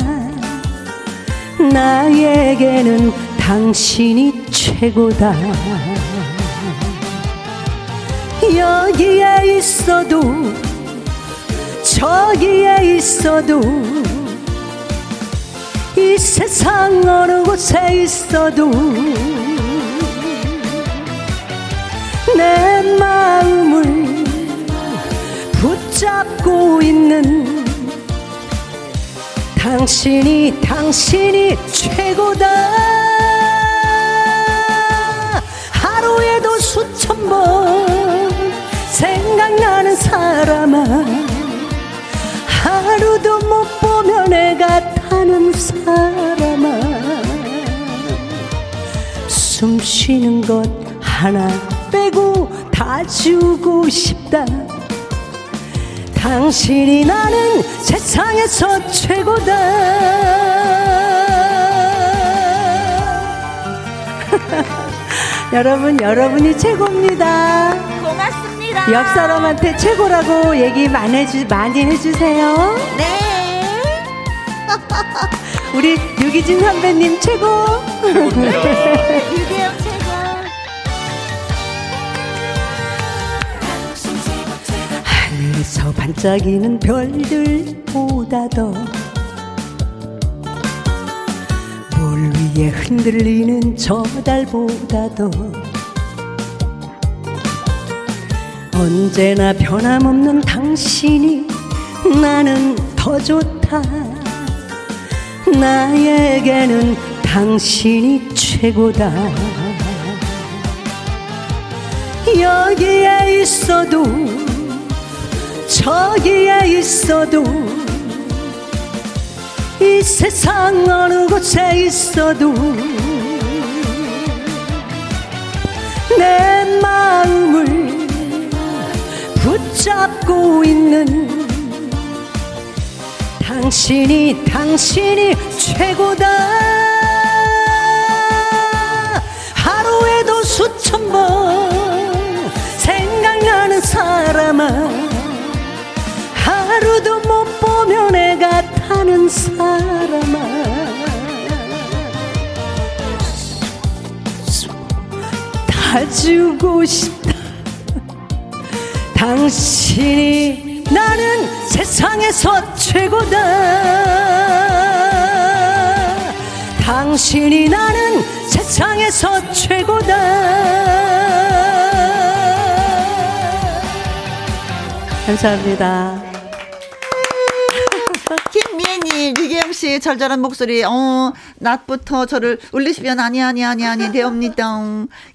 나에게는 당신이 최고다. 여기에 있어도 저기에 있어도 이 세상 어느 곳에 있어도 내 마음을 붙잡고 있는 당신이 당신이 최고다. 하루에도 수천 번 생각나는 사람아 하루도 못 보면 애가 타는 사람아. 숨 쉬는 것 하나 빼고 다 주고 싶다. 당신이 나는 세상에서 최고다. 여러분 여러분이 최고입니다. 고맙습니다. 옆 사람한테 최고라고 얘기 많이, 해주, 많이 해주세요. 네. 우리 유기진 선배님 최고. 네, 유기영 최고. 하늘에서 반짝이는 별들보다도 물 위에 흔들리는 저 달보다도 언제나 변함없는 당신이 나는 더 좋다. 나에게는 당신이 최고다. 여기에 있어도 저기에 있어도 이 세상 어느 곳에 있어도 내 마음을 붙잡고 있는 당신이 당신이 최고다. 하루에도 수천 번 생각나는 사람아 하루도 못 보면 내가 타는 사람아. 다 주고 싶다 당신이 나는 세상에서 최고다 당신이 나는 세상에서 최고다 감사합니다. 김미애님, 류기영 씨 절절한 목소리, 어, 낮부터 저를 울리시면 아니, 아니, 아니, 아니, 되옵니다.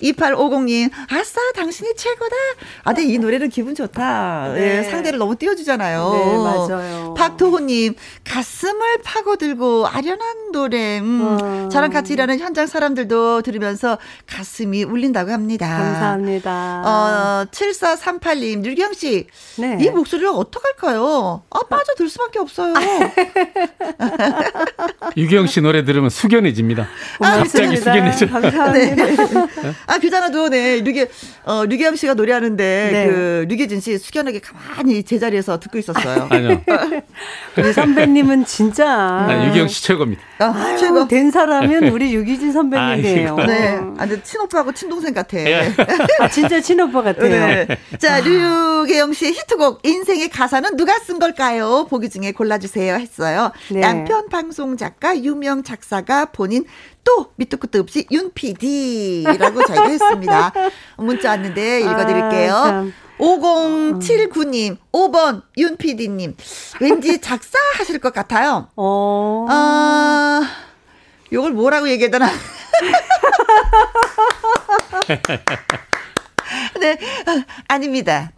2850님, 아싸, 당신이 최고다. 아, 근데 이 노래는 기분 좋다. 예, 네. 상대를 너무 띄워주잖아요. 네, 맞아요. 박도호님, 가슴을 파고들고 아련한 노래. 음, 어. 저랑 같이 일하는 현장 사람들도 들으면서 가슴이 울린다고 합니다. 감사합니다. 어, 7438님, 류경 씨. 네. 이 목소리를 어떡할까요? 아, 빠져들 수밖에 없어요. 유경 씨 노래 들으면 숙연해집니다. 갑자기 고맙습니다. 숙연해져. 감사합니다. 아, 그잖아도, 네. 류기, 어, 류기암 씨가 노래하는데, 네. 그, 류기진 씨 수견하게 가만히 제자리에서 듣고 있었어요. 아니요. 우리 선배님은 진짜 아, 유경 씨 최고입니다. 아, 아유, 최고. 된 사람은 우리 유기진 선배님이에요. 아이고. 네. 아, 근데 친오빠하고 친동생 같아. 아, 진짜 친오빠 같아요. 네. 자, 류계영 씨의 히트곡 인생의 가사는 누가 쓴 걸까요? 보기 중에 골라 주세요 했어요. 네. 남편 방송 작가 유명 작사가 본인 또 밑도 끝도 없이 윤 PD라고 저희가 했습니다. 문자 왔는데 읽어드릴게요. 아, 참. 5079님, 5번 윤 PD님. 왠지 작사 하실 것 같아요. 어. 아, 요걸 뭐라고 얘기해야 되나? 네, 아, 아닙니다.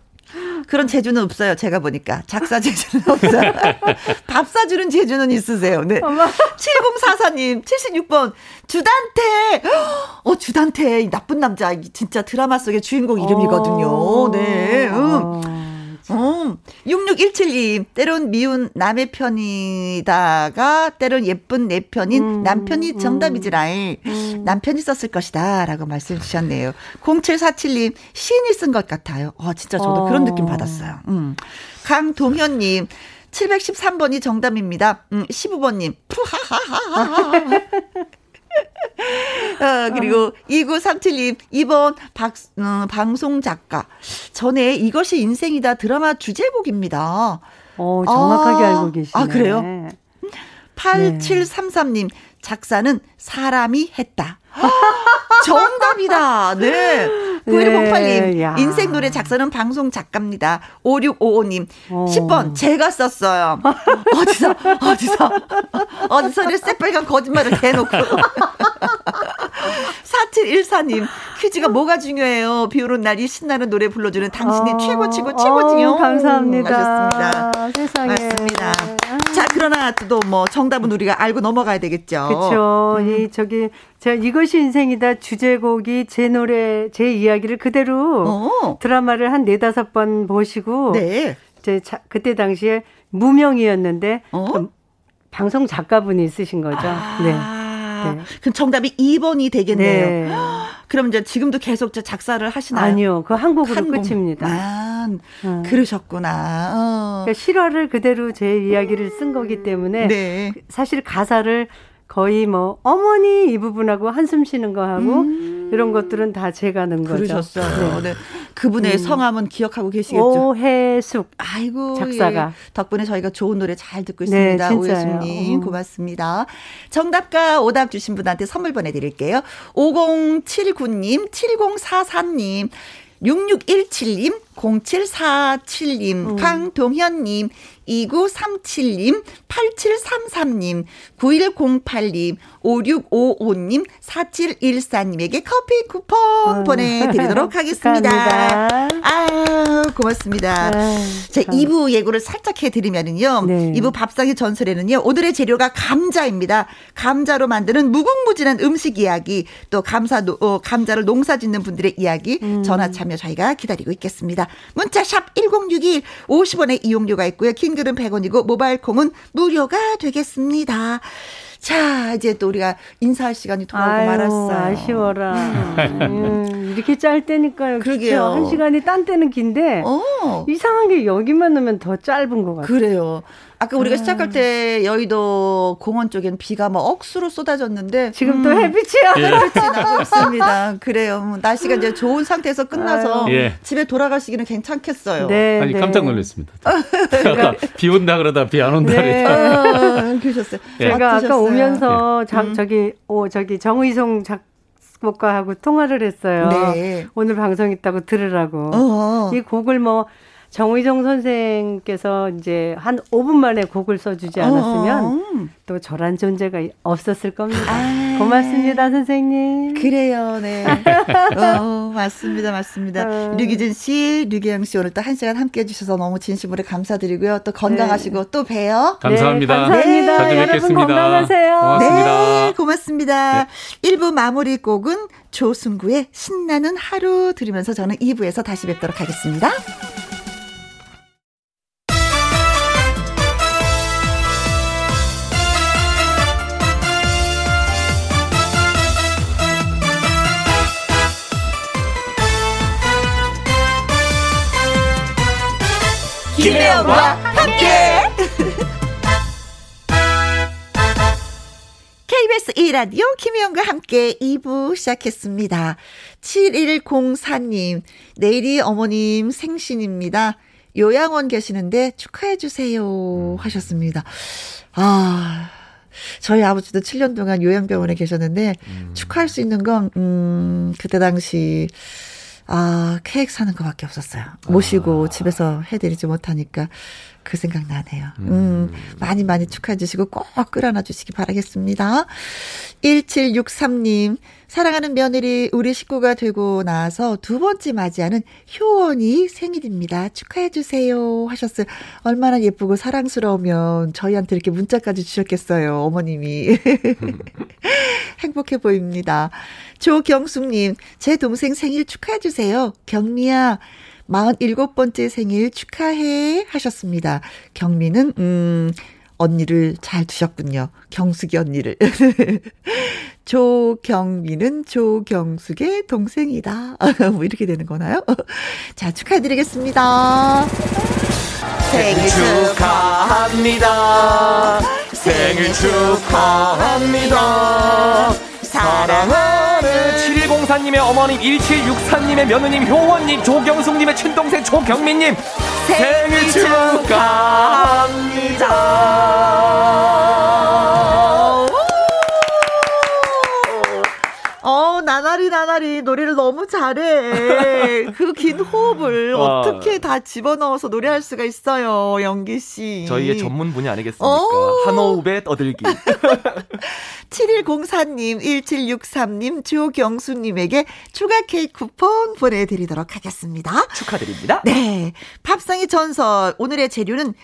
그런 재주는 없어요. 제가 보니까 작사 재주는 없어요. 밥 사주는 재주는 있으세요. 네. 7044님 76번 주단태. 어 주단태 이 나쁜 남자 이 진짜 드라마 속의 주인공 이름이거든요. 네. 음. 음, 6617님, 때론 미운 남의 편이다가, 때론 예쁜 내 편인 음, 남편이 정답이지라이. 남편이 썼을 것이다. 라고 말씀 주셨네요. 0747님, 시인이 쓴 것 같아요. 어, 진짜 저도 어. 그런 느낌 받았어요. 음. 강동현님, 713번이 정답입니다. 음, 15번님, 푸하하하하. 어, 그리고 2937님, 이번 박, 어, 방송 작가. 전에 이것이 인생이다 드라마 주제곡입니다. 어, 정확하게 아, 알고 계시네. 아, 그래요? 8733님, 작사는 사람이 했다. 정답이다. 네. 9108님, 네, 야. 인생 노래 작사는 방송 작가입니다. 5655님, 어. 10번, 제가 썼어요. 어디서, 어디서, 어디서 이렇게 새빨간 거짓말을 대놓고. 4714님, 퀴즈가 뭐가 중요해요? 비 오는 날이 신나는 노래 불러주는 당신이 어. 최고, 최고, 최고지요. 어, 감사합니다. 하셨습니다. 세상에. 맞습니다. 자, 그러나 또 뭐 정답은 우리가 알고 넘어가야 되겠죠. 그렇죠. 이 저기 제가 이것이 인생이다 주제곡이 제 노래 제 이야기를 그대로 어. 드라마를 한 네다섯 번 보시고 네. 제 자, 그때 당시에 무명이었는데 어? 그 방송 작가분이 쓰신 거죠. 네. 아, 네. 그럼 정답이 2번이 되겠네요. 네. 그럼 이제 지금도 계속 작사를 하시나요? 아니요. 그 한국으로 한 곡. 끝입니다. 아, 음. 그러셨구나. 어. 그러니까 실화를 그대로 제 이야기를 쓴 거기 때문에 네. 사실 가사를 거의 뭐 어머니 이 부분하고 한숨 쉬는 거 하고 이런 것들은 다 제가 넣은 거죠. 음. 그러셨어요. 네. 네. 그분의 음. 성함은 기억하고 계시겠죠? 오해숙. 아이고 작사가. 예. 덕분에 저희가 좋은 노래 잘 듣고 네, 있습니다. 진짜요. 오예수님 음. 고맙습니다. 정답과 오답 주신 분한테 선물 보내드릴게요. 5079님, 7044님. 6617님, 0747님, 강동현님, 2937님, 8733님, 9108님, 5655님, 4714님에게 커피 쿠폰 아, 보내드리도록 하겠습니다. 아유, 고맙습니다. 아유, 자, 참. 2부 예고를 살짝 해드리면은요. 네. 2부 밥상의 전설에는요. 오늘의 재료가 감자입니다. 감자로 만드는 무궁무진한 음식 이야기, 또 감사, 노- 어, 감자를 농사 짓는 분들의 이야기, 음. 전화 참여 저희가 기다리고 있겠습니다. 문자 샵 1061, 50원의 이용료가 있고요. 킹글은 100원이고, 모바일 콩은 무료가 되겠습니다. 자, 이제 또 우리가 인사할 시간이 돌아오고 아유, 말았어요. 아쉬워라. 음, 이렇게 짤 때니까요. 그러게요. 한 시간이 딴 때는 긴데 어. 이상한 게 여기만 오면 더 짧은 것 같아요. 그래요. 아까 우리가 시작할 때 여의도 공원 쪽엔 비가 막 억수로 쏟아졌는데 지금 또 음, 햇빛이야. 예. 햇빛이 나고 있습니다. 그래요. 뭐 날씨가 이제 좋은 상태에서 끝나서. 예. 집에 돌아가시기는 괜찮겠어요. 네, 아니 네. 깜짝 놀랐습니다. 아까 비 온다 그러다 비 안 온다 네. 그랬더니 아, 그러셨어요. 예. 제가 아까? 오면서 자, 음. 저기 오 저기 정의송 작 곡가하고 통화를 했어요. 네. 오늘 방송 있다고 들으라고. 어. 이 곡을 뭐 정의정 선생께서 이제 한 5분 만에 곡을 써주지 않았으면 어. 또 저란 존재가 없었을 겁니다. 아. 고맙습니다, 선생님. 그래요, 네. 어, 맞습니다, 맞습니다. 어. 류기진 씨, 류기영 씨 오늘 또 한 시간 함께 해주셔서 너무 진심으로 감사드리고요. 또 건강하시고 또 봬요. 감사합니다. 네, 감사합니다. 자주 여러분 뵙겠습니다. 건강하세요. 고맙습니다. 네, 고맙습니다. 1부 마무리 곡은 조승구의 신나는 하루 들으면서 저는 2부에서 다시 뵙도록 하겠습니다. 김혜영과 함께 KBS 1라디오 김희영과 함께 2부 시작했습니다. 7104님, 내일이 어머님 생신입니다. 요양원 계시는데 축하해주세요. 하셨습니다. 아, 저희 아버지도 7년 동안 요양병원에 계셨는데, 축하할 수 있는 건, 음, 그때 당시, 아, 케이크 사는 것밖에 없었어요. 모시고 집에서 해드리지 못하니까 그 생각 나네요. 음, 많이 많이 축하해 주시고 꼭 끌어놔 주시기 바라겠습니다. 1763님, 사랑하는 며느리 우리 식구가 되고 나서 두 번째 맞이하는 효원이 생일입니다. 축하해 주세요. 하셨어요. 얼마나 예쁘고 사랑스러우면 저희한테 이렇게 문자까지 주셨겠어요. 어머님이. 행복해 보입니다. 조경숙님, 제 동생 생일 축하해 주세요. 경미야, 47번째 생일 축하해 하셨습니다. 경미는, 음, 언니를 잘 두셨군요. 경숙이 언니를. 조경미는 조경숙의 동생이다. 뭐 이렇게 되는 거나요? 자, 축하드리겠습니다. 생일 축하합니다. 생일 축하합니다. 사랑하는 7104님의 어머님, 1764님의 며느님, 효원님, 조경숙님의 친동생 조경민님 생일 축하합니다. 나나리 나나리 노래를 너무 잘해. 그 긴 호흡을 와. 어떻게 다 집어넣어서 노래할 수가 있어요, 영기 씨. 저희의 전문 분야 아니겠습니까? 오. 한 호흡에 떠들기. 7104님, 1763님, 조경수님에게 추가 케이크 쿠폰 보내드리도록 하겠습니다. 축하드립니다. 네. 팝상의 전설. 오늘의 재료는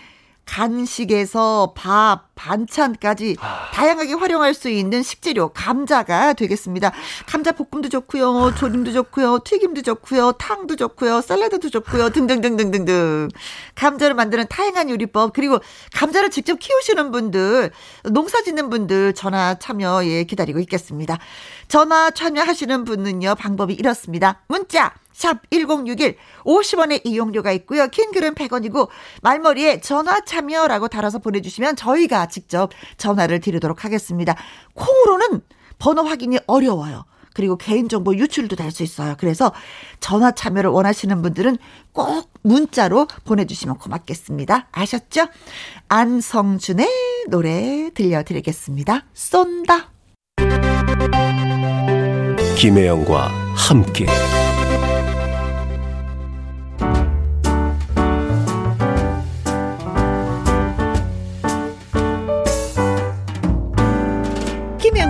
간식에서 밥, 반찬까지 다양하게 활용할 수 있는 식재료 감자가 되겠습니다. 감자 볶음도 좋고요. 조림도 좋고요. 튀김도 좋고요. 탕도 좋고요. 샐러드도 좋고요. 등등등등등등. 감자를 만드는 다양한 요리법 그리고 감자를 직접 키우시는 분들, 농사 짓는 분들 전화 참여 예 기다리고 있겠습니다. 전화 참여하시는 분은요. 방법이 이렇습니다. 문자 샵 1061, 50원의 이용료가 있고요. 킹 글은 100원이고 말머리에 전화 참여라고 달아서 보내주시면 저희가 직접 전화를 드리도록 하겠습니다. 콩으로는 번호 확인이 어려워요. 그리고 개인정보 유출도 될 수 있어요. 그래서 전화 참여를 원하시는 분들은 꼭 문자로 보내주시면 고맙겠습니다. 아셨죠? 안성준의 노래 들려드리겠습니다. 쏜다. 김혜영과 함께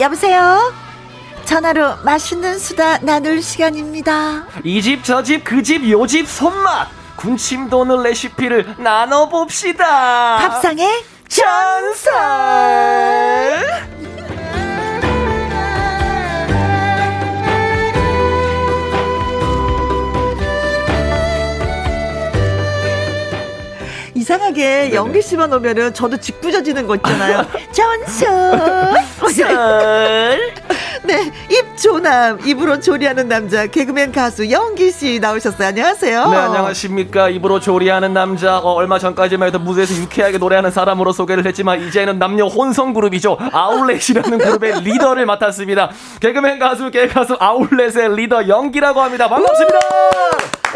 여보세요? 전화로 맛있는 수다 나눌 시간입니다. 이 집 저 집 그 집 요 집 손맛 군침 도는 레시피를 나눠봅시다 밥상의 전설 이상하게 영기 씨만 오면은 저도 짓궂어지는 거 있잖아요. 전설. 설 네, 입조남, 입으로 조리하는 남자, 개그맨 가수 영기 씨 나오셨어요. 안녕하세요. 네, 안녕하십니까. 입으로 조리하는 남자. 어, 얼마 전까지만 해도 무대에서 유쾌하게 노래하는 사람으로 소개를 했지만, 이제는 남녀 혼성 그룹이죠. 아울렛이라는 그룹의 리더를 맡았습니다. 개그맨 가수, 개가수 아울렛의 리더 영기라고 합니다. 반갑습니다.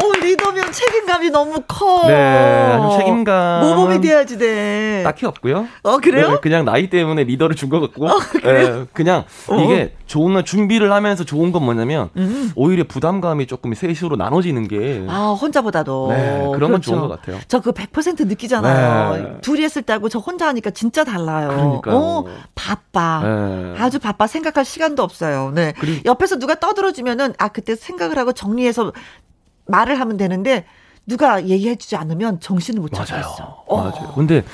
오, 리더면 책임감이 너무 커. 네, 책임감. 모범이 돼야지 돼. 딱히 없고요. 어, 그래요? 네, 그냥 나이 때문에 리더를 준 것 같고. 그래요? 네, 그냥 어. 이게 좋은 준비를 하면서 좋은 건 뭐냐면 음. 오히려 부담감이 조금 셋으로 나눠지는 게 아, 혼자보다도. 네, 그런 건 좋은 것 같아요. 저 그 100% 느끼잖아요. 네. 둘이 했을 때하고 저 혼자 하니까 진짜 달라요. 그러니까요. 어, 바빠. 네. 아주 바빠. 생각할 시간도 없어요. 네. 그리고- 옆에서 누가 떠들어 주면은, 아, 그때 생각을 하고 정리해서 말을 하면 되는데, 누가 얘기해 주지 않으면 정신을 못 차리겠어. 맞아요. 맞아요. 근데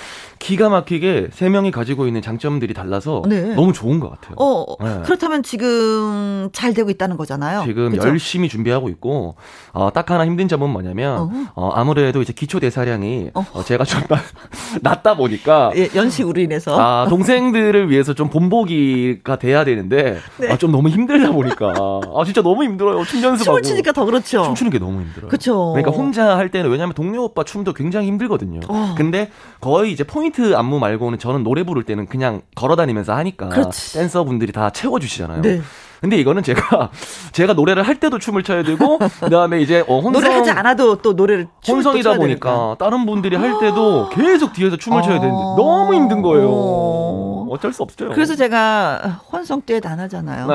기가 막히게 세 명이 가지고 있는 장점들이 달라서 네. 너무 좋은 것 같아요. 어, 네. 그렇다면 지금 잘 되고 있다는 거잖아요. 지금 그죠? 열심히 준비하고 있고 어, 딱 하나 힘든 점은 뭐냐면 어, 아무래도 이제 기초 대사량이 어. 어, 제가 좀 낮- 낮다 보니까 예, 연식으로 인해서. 아, 동생들을 위해서 좀 본보기가 돼야 되는데 아, 좀 너무 힘들다 보니까 아 진짜 너무 힘들어요. 춤 연습하고 춤을 추니까 더 그렇죠. 춤추는 게 너무 힘들어요. 그쵸. 그러니까 혼자 할 때는 왜냐하면 동료 오빠 춤도 굉장히 힘들거든요. 어. 근데 거의 이제 포인트 안무 말고는 저는 노래 부를 때는 그냥 걸어다니면서 하니까 그렇지. 댄서분들이 다 채워주시잖아요. 네. 근데 이거는 제가 제가 노래를 할 때도 춤을 춰야 되고 그다음에 이제 어, 혼성 노래하지 않아도 또 노래를 혼성이다 춰야 보니까 되니까. 다른 분들이 할 때도 계속 뒤에서 춤을 춰야 되는데 어. 너무 힘든 거예요. 어. 어쩔 수 없죠. 그래서 제가 혼성 듀엣 안 하잖아요.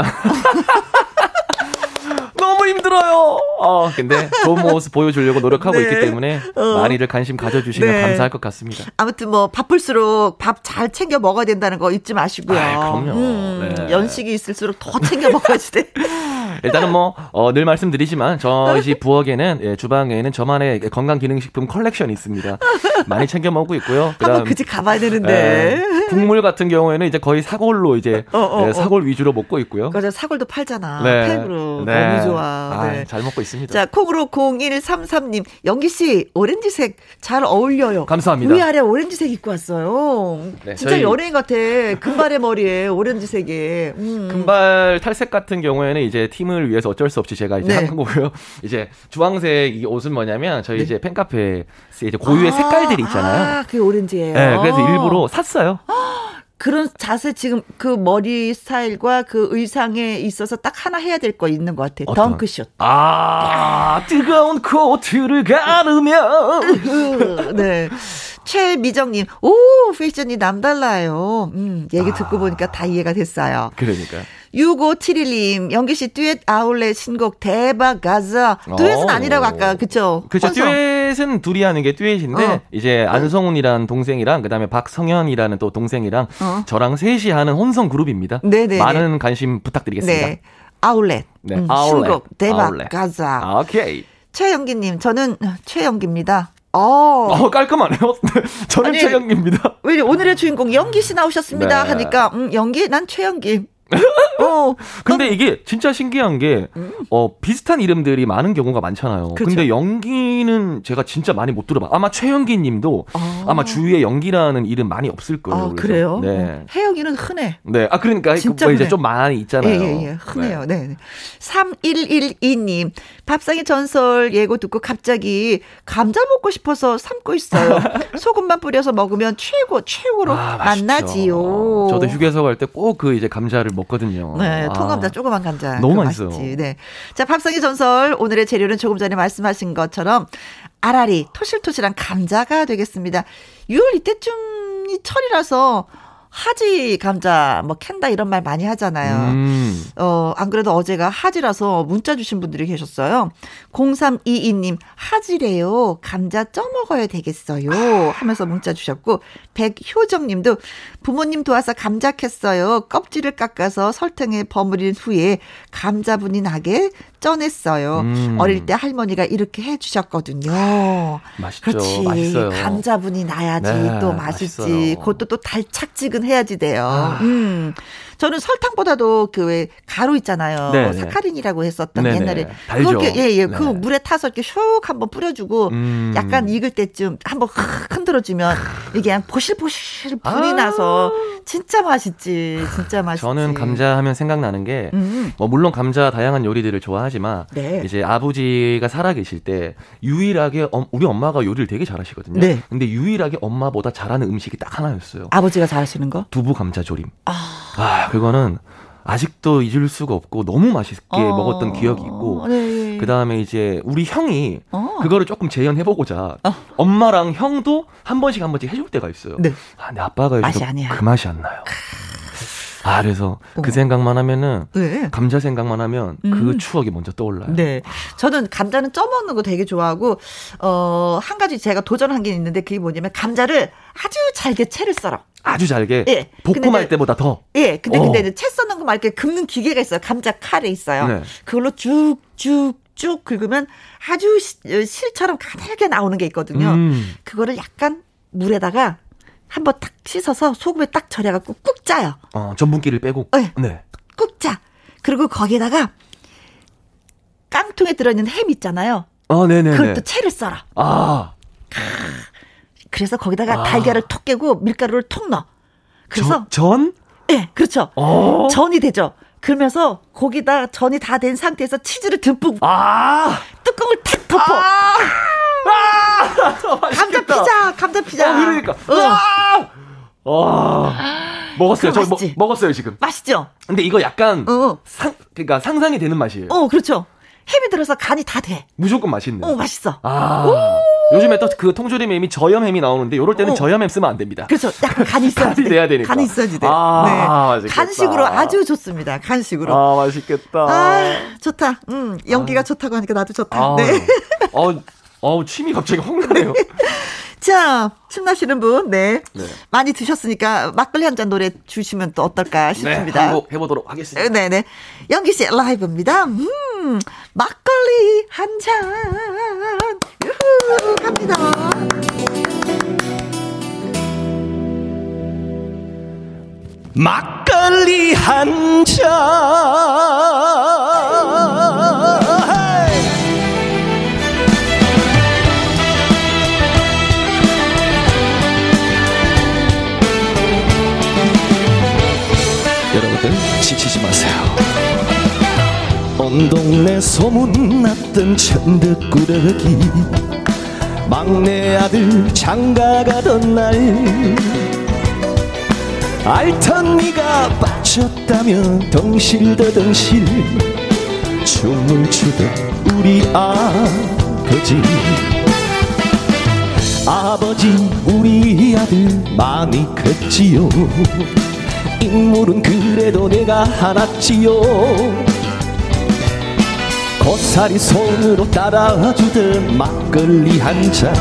너무 힘들어요. 어, 근데 좋은 모습 보여주려고 노력하고 네. 있기 때문에 어. 많이들 관심 가져주시면 네. 감사할 것 같습니다. 아무튼 뭐 바쁠수록 밥 잘 챙겨 먹어야 된다는 거 잊지 마시고요. 아이, 그럼요. 음, 네. 연식이 있을수록 더 챙겨 먹어야지 돼. 일단은 뭐, 어, 늘 말씀드리지만, 저희 집 부엌에는, 예, 주방에는 저만의 건강기능식품 컬렉션이 있습니다. 많이 챙겨 먹고 있고요. 그다음, 그 집 가봐야 되는데. 예, 국물 같은 경우에는 이제 거의 사골로 이제, 어, 어, 예, 어. 사골 위주로 먹고 있고요. 맞아 사골도 팔잖아. 네. 팩으로 네. 너무 좋아. 아, 네. 잘 먹고 있습니다. 자, 콩으로 0133님, 영기 씨, 오렌지색 잘 어울려요. 감사합니다. 위아래 오렌지색 입고 왔어요. 네, 진짜 저희- 연예인 같아. 금발의 머리에 오렌지색에. 음. 금발 탈색 같은 경우에는 이제 팀을 위해서 어쩔 수 없이 제가 이제 네. 한 거고요. 이제 주황색 이 옷은 뭐냐면 저희 이제 팬카페에 이제 고유의 색깔들이 있잖아요. 아, 그게 오렌지예요. 네, 그래서 일부러 샀어요. 그런 자세 지금 그 머리 스타일과 그 의상에 있어서 딱 하나 해야 될 거 있는 것 같아. 어떤? 덩크슛. 아, 뜨거운 코트를 가르면. 네. 최미정님, 오, 패션이 남달라요. 음, 얘기 듣고 보니까 다 이해가 됐어요. 그러니까. 6571님, 영기씨 듀엣 아울렛 신곡 대박 가자. 듀엣은 오. 아니라고 아까, 그쵸? 그렇죠. 혼성. 듀엣은 둘이 하는 게 듀엣인데 어. 이제 안성훈이라는 동생이랑 그 다음에 박성현이라는 또 동생이랑 어. 저랑 셋이 하는 혼성 그룹입니다. 네네네. 많은 관심 부탁드리겠습니다. 네. 아울렛. 네, 음, 아울렛. 신곡 대박 아울렛. 가자. 아, 오케이. 최영기님, 저는 최영기입니다. 어. 어, 깔끔하네요. 저는 아니, 최영입니다. 왜 오늘의 주인공 영기 씨 나오셨습니다 네. 하니까 음, 영기 난 최영기. 어. 근데 이게 진짜 신기한 게, 어, 비슷한 이름들이 많은 경우가 많잖아요. 음. 그쵸. 근데 연기는 제가 진짜 많이 못 들어봐. 아마 최영기 님도 아. 아마 주위에 연기라는 이름 많이 없을 거예요. 아, 그래서. 그래요? 네. 혜영이는 흔해. 네. 아, 그러니까 진짜 뭐 이제. 좀 많이 있잖아요. 예, 예, 예. 흔해요. 네. 네. 3112님. 밥상의 전설 예고 듣고 갑자기 감자 먹고 싶어서 삶고 있어요. 소금만 뿌려서 먹으면 최고, 최고로 아, 맛있죠. 만나지요. 저도 휴게소 갈 때 꼭 그 이제 감자를 먹 거든요. 네, 아. 통감자, 조그만 감자. 너무 맛있어요. 맛있지. 네. 자, 밥상의 전설. 오늘의 재료는 조금 전에 말씀하신 것처럼 아라리, 토실토실한 감자가 되겠습니다. 6월 이때쯤이 철이라서 하지 감자 뭐 캔다 이런 말 많이 하잖아요. 음. 어, 안 그래도 어제가 하지라서 문자 주신 분들이 계셨어요. 0322님, 하지래요. 감자 쪄 먹어야 되겠어요. 하면서 문자 주셨고, 백효정 님도 부모님 도와서 감자 캤어요. 껍질을 깎아서 설탕에 버무린 후에 감자분이 나게 쪄냈어요. 음. 어릴 때 할머니가 이렇게 해주셨거든요. 맛있죠. 그렇지. 맛있어요. 감자분이 나야지 네, 또 맛있지. 맛있어요. 그것도 또 달착지근 해야지 돼요. 아. 음. 저는 설탕보다도 그 왜 가루 있잖아요. 네, 네. 사카린이라고 했었던 네네. 옛날에. 달죠. 그렇게 예, 예. 그 네. 물에 타서 이렇게 슉 한번 뿌려주고 음. 약간 익을 때쯤 한번 확 흔들어주면 이게 그냥 보실보실 불이 아. 나서 진짜 맛있지. 진짜 맛있지. 저는 감자 하면 생각나는 게, 음. 뭐 물론 감자 다양한 요리들을 좋아하지만 네. 이제 아버지가 살아계실 때 유일하게 엄- 우리 엄마가 요리를 되게 잘하시거든요. 네. 근데 유일하게 엄마보다 잘하는 음식이 딱 하나였어요. 아버지가 잘하시는 거? 두부 감자 조림. 아, 그거는 아직도 잊을 수가 없고 너무 맛있게 어. 먹었던 기억이 있고 네. 그 다음에 이제 우리 형이 어. 그거를 조금 재현해 보고자 엄마랑 형도 한 번씩 한 번씩 해줄 때가 있어요. 네. 아, 근데 아빠가 맛이 요즘 아니야. 그 맛이 안 나요. 아, 그래서 어. 그 생각만 하면은 네. 감자 생각만 하면 그 음. 추억이 먼저 떠올라요. 네. 저는 감자는 쪄먹는 거 되게 좋아하고, 어, 한 가지 제가 도전한 게 있는데 그게 뭐냐면 감자를 아주 잘게 채를 썰어. 아주 잘게 예. 볶음할 때보다 더. 예. 근데, 어. 근데 이제 채 써는 거 말게 긁는 기계가 있어요. 감자 칼에 있어요. 네. 그걸로 쭉쭉 쭉 긁으면 아주 시- 실처럼 가늘게 나오는 게 있거든요. 음. 그거를 약간 물에다가 한번 딱 씻어서 소금에 딱 절여갖고 꾹 짜요. 어, 전분기를 빼고. 네. 네. 꾹 짜. 그리고 거기에다가 깡통에 들어있는 햄 있잖아요. 아, 네네네. 그걸 또 채를 썰어. 아, 그래서 거기다가 달걀을 톡 깨고 밀가루를 톡 넣어. 그래서 저- 전? 예, 그렇죠. 어. 전이 되죠. 그러면서 거기다 전이 다 된 상태에서 치즈를 듬뿍 아! 뚜껑을 탁 덮어. 아! 감자 피자, 감자 피자. 어, 그러니까. 어. 아! 와. 먹었어요. 저 먹? 먹었어요, 지금. 맛있죠? 근데 이거 약간 어. 상, 그러니까 상상이 되는 맛이에요. 어, 그렇죠. 햄이 들어서 간이 다 돼. 무조건 맛있네. 어, 맛있어. 아. 요즘에 또 그 통조림 햄이 저염 햄이 나오는데 요럴 때는 어. 저염 햄 쓰면 안 됩니다. 그렇죠. 약간 간이 있어야지 간이 돼. 돼야 되니까. 간이 있어야지 돼. 아, 네. 간식으로 아주 좋습니다. 간식으로. 아, 맛있겠다. 아, 좋다. 음, 연기가 좋다고 하니까 나도 좋다. 아, 네. 어, 어, 침이 갑자기 확 나네요. 자, 침 나시는 분, 네. 네. 많이 드셨으니까 막걸리 한 잔 노래 주시면 또 어떨까 네, 싶습니다. 한곡 해보도록 하겠습니다. 네네. 연기 씨 라이브입니다. 음, 막걸리 한 잔. 유후, 갑니다. 막걸리 한 잔. 온 동네 소문났던 천덕꾸러기. 막내 아들 장가 가던 날. 알던 네가 빠졌다면 덩실더덩실. 춤을 추던 우리 아버지. 아버지 우리 아들 많이 컸지요. 인물은 그래도 내가 하났지요 고사리 손으로 따라주던 막걸리 한 잔.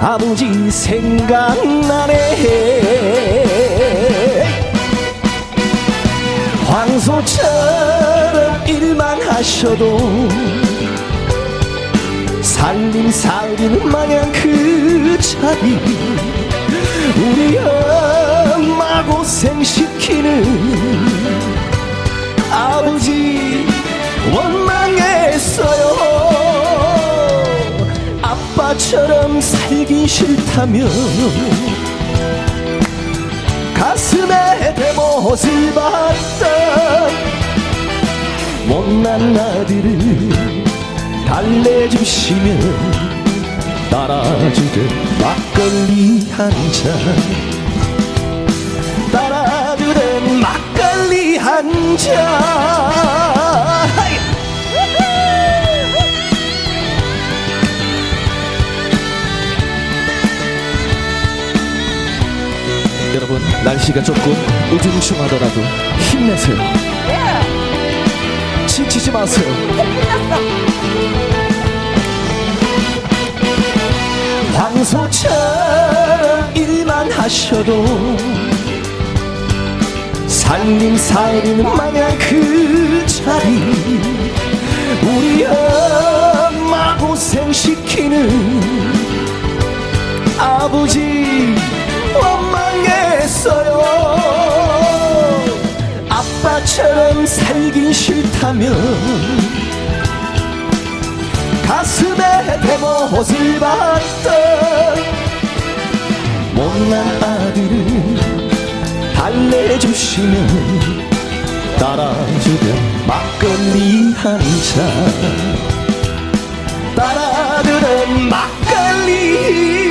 아버지 생각나네. 황소처럼 일만 하셔도 살림살이는 마냥 그 자리. 우리 엄마 고생시키는 아버지 원망했어요. 아빠처럼 살기 싫다면 가슴에 대못을 봤던 못난 아들을 달래주시면 따라주던 막걸리 한잔. 따라주던 막걸리 한잔 여러분 날씨가 조금 우중충하더라도 힘내세요. 지치지 마세요. 황소처럼 일만 하셔도 살림살이는 마냥 그 자리. 우리 엄마 고생시키는 아버지 원망 했어요. 아빠처럼 살긴 싫다면 가슴에 대못을 봤던 못난 아들을 달래주시면 따라주던 막걸리 한잔 따라주던 막걸리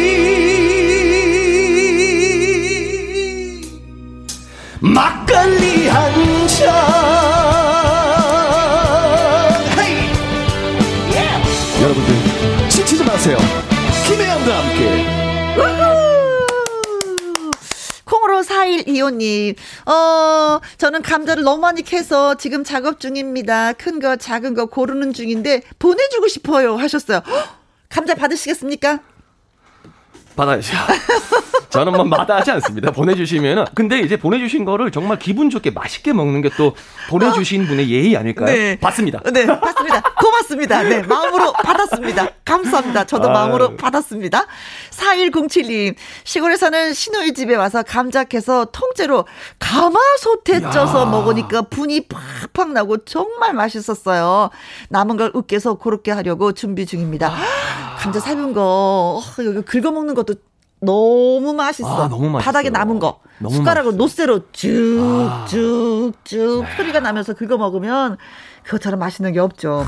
님, 어, 저는 감자를 너무 많이 캐서 지금 작업 중입니다. 큰 거, 작은 거 고르는 중인데 보내주고 싶어요. 하셨어요. 헉, 감자 받으시겠습니까? 받아야죠. 저는 뭐 마다하지 않습니다. 보내주시면은 근데 이제 보내주신 거를 정말 기분 좋게 맛있게 먹는 게 또 보내주신 분의 예의 아닐까요? 네. 받습니다. 네, 받습니다. 고맙습니다. 네, 마음으로 받았습니다. 감사합니다. 저도 아유. 마음으로 받았습니다. 4107님, 시골에서는 시누이 집에 와서 감자 캐서 통째로 가마솥에 쪄서 먹으니까 분이 팍팍 나고 정말 맛있었어요. 남은 걸 으깨서 고렇게 하려고 준비 중입니다. 아. 감자 삶은 거, 어, 여기 긁어 먹는 것도 너무 맛있어. 아, 너무 맛있어요. 바닥에 남은 거. 너무 숟가락으로 맛있어요. 아. 놋쇠로 네. 쭉쭉쭉 소리가 나면서 긁어 먹으면 그것처럼 맛있는 게 없죠.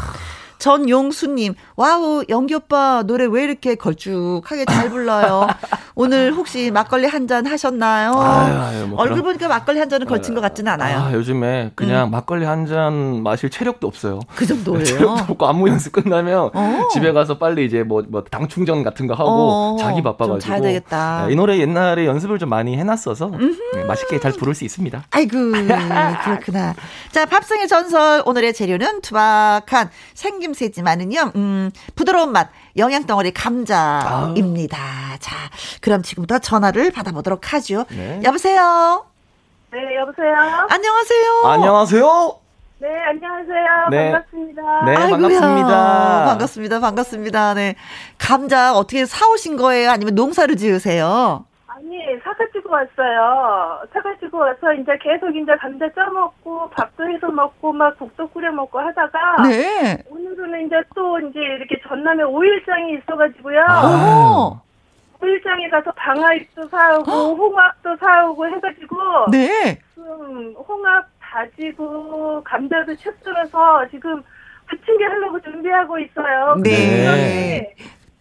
전용수님, 와우, 영기 오빠 노래 왜 이렇게 걸쭉하게 잘 불러요? 오늘 혹시 막걸리 한 잔 하셨나요? 아유, 아유, 뭐 얼굴 그런- 보니까 막걸리 한 잔은 걸친 것 같지는 않아요. 음. 아, 요즘에 그냥 막걸리 한 잔 마실 체력도 없어요. 그 정도예요. 체력도 없고 안무 연습 끝나면 어. 집에 가서 빨리 이제 뭐 뭐 당 충전 같은 거 하고 어, 자기 바빠가지고 좀 자야 되겠다. 네, 이 노래 옛날에 연습을 좀 많이 해놨어서 네, 맛있게 잘 부를 수 있습니다. 아이고, 그렇구나. 자, 팝송의 전설. 오늘의 재료는 투박한 생김새지만은요, 음, 부드러운 맛, 영양덩어리 감자입니다. 자, 그럼 지금부터 전화를 받아보도록 하죠. 네. 여보세요? 네, 여보세요? 안녕하세요? 안녕하세요. 네, 안녕하세요. 네. 반갑습니다. 네, 아이고야. 반갑습니다. 반갑습니다. 반갑습니다. 네. 감자 어떻게 사오신 거예요? 아니면 농사를 지으세요? 왔어요. 사가지고 와서 이제 계속 이제 감자 쪄먹고, 밥도 해서 먹고, 막 국도 끓여 먹고 하다가, 네. 오늘은 이제 또 이제 이렇게 전남에 오일장이 있어가지고요. 어. 오일장에 가서 방아잎도 사오고, 홍합도 사오고 해가지고, 네. 지금 홍합 다지고, 감자도 채 썰어서 지금 부침개 하려고 준비하고 있어요. 네.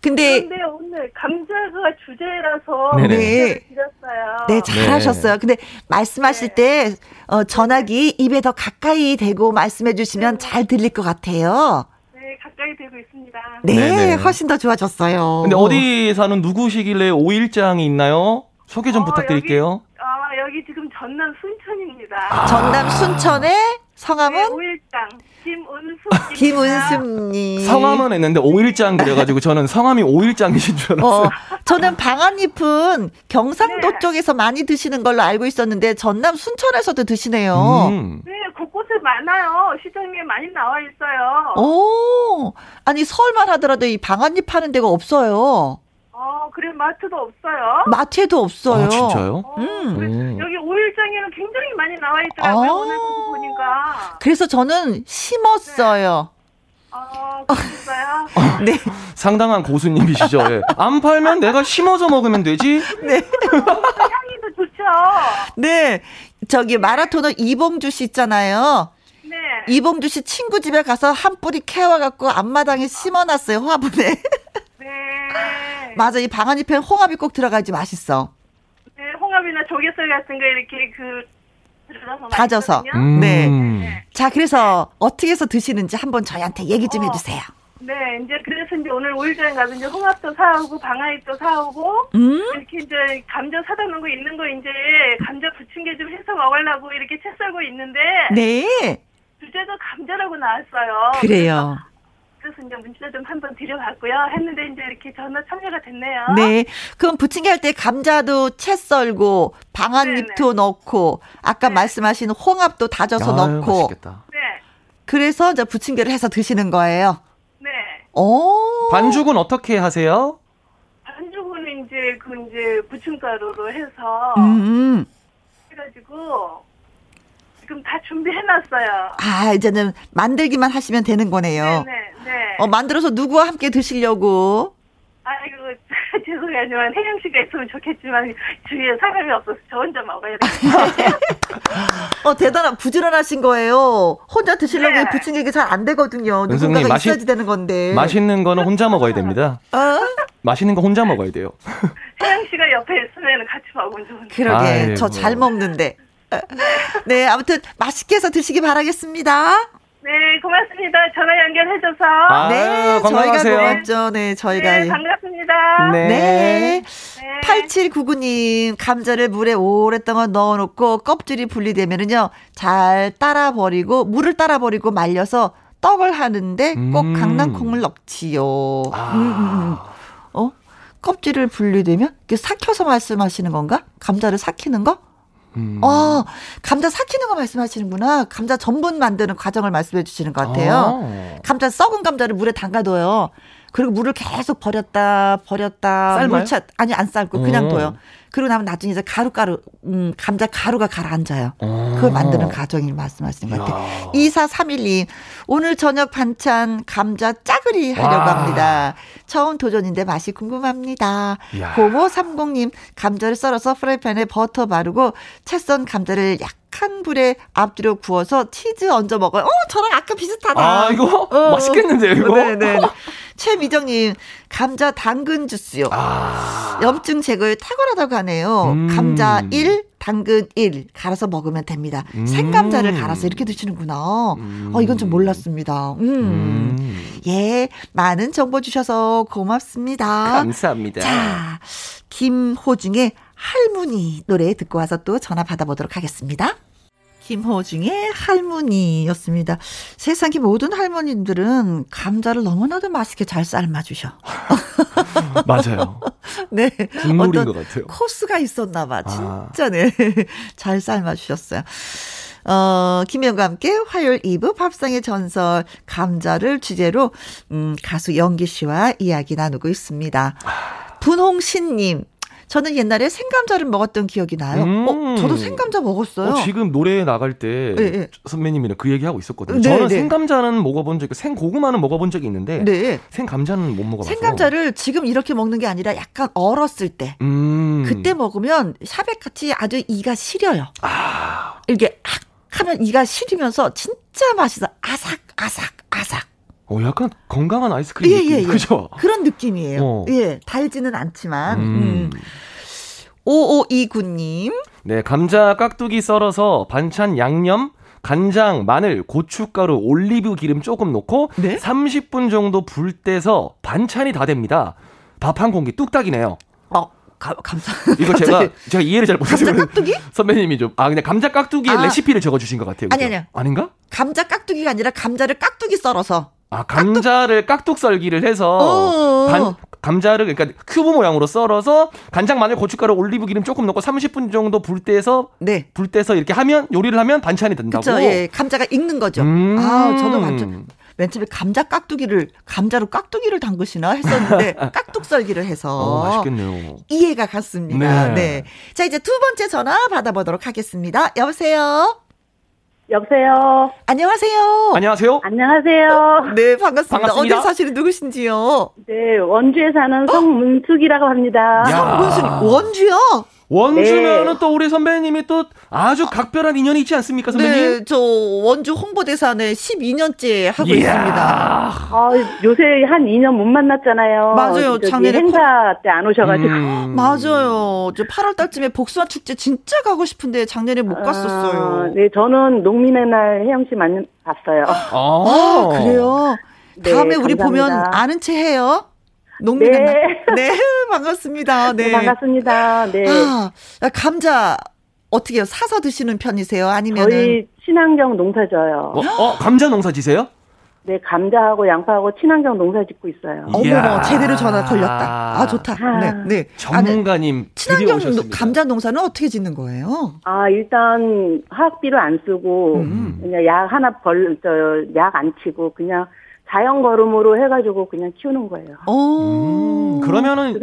근데 그런데 오늘 감자가 주제라서 네네. 문제를 드렸어요. 네, 잘하셨어요. 근데 말씀하실 때 어, 전화기 입에 더 가까이 대고 말씀해 주시면 잘 들릴 것 같아요. 네, 가까이 되고 있습니다. 네, 네네. 훨씬 더 좋아졌어요. 근데 어디 사는 누구시길래 오일장이 있나요? 소개 좀 어, 부탁드릴게요. 여기, 아, 여기 지금 전남 순천입니다. 전남 순천의 네, 성함은 오일장 김은숙 김은숙님. 성함은 했는데 오일장 그래가지고 저는 성함이 오일장이신 줄 알았어요. 어, 저는 방아잎은 경상도 네. 쪽에서 많이 드시는 걸로 알고 있었는데 전남 순천에서도 드시네요. 음. 네, 곳곳에 많아요. 시장에 많이 나와 있어요. 오, 아니 서울만 하더라도 이 방아잎 파는 데가 없어요. 어, 그래 마트도 없어요. 마트에도 없어요. 아, 진짜요? 어, 음. 여기 오일장에는 굉장히 많이 나와 있더라고요. 아. 오늘 보니까. 그래서 저는 심었어요. 아, 그랬어요? 네. 상당한 고수님이시죠. 예. 안 팔면 내가 심어서 먹으면 되지. 네. 향이도 좋죠. 네. 저기 마라토너 이봉주 씨 있잖아요. 네. 이봉주 씨 친구 집에 가서 한 뿌리 캐와갖고 앞마당에 심어놨어요, 화분에. 네. 맞아, 이 방아잎에 홍합이 꼭 들어가야지 맛있어. 네, 홍합이나 조개살 같은 거 이렇게 그 들어서 다져서. 맛있거든요. 음. 네. 자, 그래서 어떻게 해서 드시는지 한번 저희한테 얘기 좀 어. 해주세요. 네, 이제 그래서 이제 오늘 오일장에 가서 이제 홍합도 사오고 방아잎도 사오고 음? 이렇게 이제 감자 사다 놓은 거 있는 거 이제 감자 부침개 좀 해서 먹으려고 이렇게 채 썰고 있는데 네. 주제가 감자라고 나왔어요. 그래요. 그래서 이제 문자 좀 한번 드려봤고요. 했는데 이제 이렇게 전화 참여가 됐네요. 네. 그럼 부침개 할 때 감자도 채 썰고 방아잎도 넣고 아까 말씀하신 홍합도 다져서 아유, 넣고 맛있겠다. 네, 그래서 이제 부침개를 해서 드시는 거예요. 네. 오. 반죽은 어떻게 하세요? 반죽은 이제 그 이제 부침가루로 해서 음. 해가지고 지금 다 준비해놨어요. 아, 이제는 만들기만 하시면 되는 거네요. 네, 네. 어, 만들어서 누구와 함께 드시려고? 아이고 죄송하지만 혜영 씨가 있으면 좋겠지만 주위에 사람이 없어서 저 혼자 먹어야 돼. 어, 대단한, 부지런하신 거예요. 혼자 드시려고 네. 부침개가 잘안 되거든요. 은숙님, 누군가가 맛이- 있어야지 되는 건데. 맛있는 거는 혼자 먹어야 됩니다. 어? 맛있는 거 혼자 먹어야 돼요. 혜영 씨가 옆에 있으면 같이 먹으면 좋은데. 그러게. 아이고. 저잘 먹는데. 네, 아무튼 맛있게 해서 드시기 바라겠습니다. 네, 고맙습니다. 전화 연결해줘서. 아, 네, 건강하세요. 저희가 고맙죠. 네, 저희가. 네, 반갑습니다. 네. 네. 네. 8799님, 감자를 물에 오랫동안 넣어놓고 껍질이 분리되면은요, 잘 따라 버리고, 물을 따라 버리고 말려서 떡을 하는데 꼭 음. 강낭콩을 넣지요. 아. 음, 음, 음. 어? 껍질을 분리되면 이게 삭혀서 말씀하시는 건가? 감자를 삭히는 거? 음. 어, 감자 삭히는 거 말씀하시는구나. 감자 전분 만드는 과정을 말씀해 주시는 것 같아요. 아. 감자 썩은 감자를 물에 담가둬요. 그리고 물을 계속 버렸다 버렸다 삶아요? 물차 아니 안 삶고 그냥 어. 둬요. 그리고 나면 나중에 이제 가루가루 음 감자 가루가 가라앉아요. 어. 그걸 만드는 과정을 말씀하시는 것 같아요. 2431님 오늘 저녁 반찬 감자 짜글이 하려고 와. 합니다. 처음 도전인데 맛이 궁금합니다. 야. 고모 30님 감자를 썰어서 프라이팬에 버터 바르고 채썬 감자를 약한 불에 앞뒤로 구워서 치즈 얹어 먹어요. 어 저랑 아까 비슷하다. 아, 이거 어. 맛있겠는데요, 이거? 네네. 최미정님, 감자 당근 주스요. 아. 염증 제거에 탁월하다고 하네요. 음. 감자 1, 당근 1 갈아서 먹으면 됩니다. 음. 생감자를 갈아서 이렇게 드시는구나. 어, 이건 좀 몰랐습니다. 음. 음. 예, 많은 정보 주셔서 고맙습니다. 감사합니다. 자, 김호중의 할머니 노래 듣고 와서 또 전화 받아보도록 하겠습니다. 김호중의 할머니였습니다. 세상의 모든 할머님들은 감자를 너무나도 맛있게 잘 삶아주셔. 맞아요. 네. 국물인 어떤 것 같아요. 코스가 있었나 봐. 아. 진짜 네. 잘 삶아주셨어요. 어, 김혜영과 함께 화요일 2부 밥상의 전설 감자를 주제로 음, 가수 영기 씨와 이야기 나누고 있습니다. 분홍신님. 저는 옛날에 생감자를 먹었던 기억이 나요. 음. 어, 저도 생감자 먹었어요. 어, 지금 노래 나갈 때 네, 네. 선배님이랑 그 얘기 하고 있었거든요. 네, 저는 네. 생감자는 먹어본 적, 생고구마는 먹어본 적이 있는데 네. 생감자는 못 먹어봐서. 생감자를 지금 이렇게 먹는 게 아니라 약간 얼었을 때. 음. 그때 먹으면 샤벳같이 아주 이가 시려요. 아. 이렇게 악 하면 이가 시리면서 진짜 맛있어. 아삭 아삭 아삭. 어, 약간 건강한 아이스크림 예, 느낌. 예, 예. 그죠? 그런 느낌이에요. 어. 예, 달지는 않지만. 음. 음. 5529님. 네, 감자 깍두기 썰어서 반찬 양념, 간장, 마늘, 고춧가루, 올리브 기름 조금 넣고 네? 30분 정도 불 떼서 반찬이 다 됩니다. 밥 한 공기 뚝딱이네요. 어, 가, 감사. 이거 제가 갑자기 제가 이해를 잘 못해서 감자 깍두기? 선배님이 좀아 그냥 감자 깍두기의 아. 레시피를 적어 주신 것 같아요. 아니? 아니요. 아닌가? 감자 깍두기가 아니라 감자를 깍두기 썰어서. 아 감자를 깍둑 썰기를 해서 어. 간, 감자를 그러니까 큐브 모양으로 썰어서 간장, 마늘, 고춧가루, 올리브 기름 조금 넣고 30분 정도 불 떼서 네. 불 떼서 이렇게 하면 요리를 하면 반찬이 된다고. 그쵸. 예, 감자가 익는 거죠. 음. 아, 저도 완전 맨 처음에 감자 깍두기를 감자로 깍두기를 담그시나 했었는데 깍둑 썰기를 해서 어, 맛있겠네요. 이해가 갔습니다. 네. 네. 자, 이제 두 번째 전화 받아보도록 하겠습니다. 여보세요? 여보세요. 안녕하세요. 안녕하세요. 안녕하세요. 네, 반갑습니다. 반갑습니다. 어디 사시는 누구신지요? 네, 원주에 사는 성문숙이라고 합니다. 야. 성문순 원주요? 원주면은 네. 또 우리 선배님이 또 아주 각별한 인연이 있지 않습니까, 선배님? 네, 저 원주 홍보대사네 12년째 하고 이야. 있습니다. 아, 요새 한 2년 못 만났잖아요. 맞아요. 작년에 행사 때 안 오셔가지고. 음. 맞아요. 저 8월 달쯤에 복숭아 축제 진짜 가고 싶은데 작년에 못 아, 갔었어요. 네, 저는 농민의 날 혜영 씨 만, 봤어요. 아, 아, 그래요? 네, 다음에 우리 보면 감사합니다. 아는 체 해요. 농민의 네. 날. 네, 반갑습니다. 네. 네, 반갑습니다. 네. 아, 감자 어떻게 해요? 사서 드시는 편이세요? 아니면은 저희 친환경 농사 져요. 어, 어, 감자 농사 지세요? 네, 감자하고 양파하고 친환경 농사 짓고 있어요. 어머머. 제대로 전화 걸렸다. 아, 좋다. 아. 네, 네. 아, 네. 전문가님 친환경 드디어 오셨습니다. 감자 농사는 어떻게 짓는 거예요? 아, 일단 화학비를 안 쓰고 음. 그냥 약 하나 벌, 저, 약 안 치고 그냥 자연 거름으로 해가지고 그냥 키우는 거예요. 오. 음, 그러면은 이제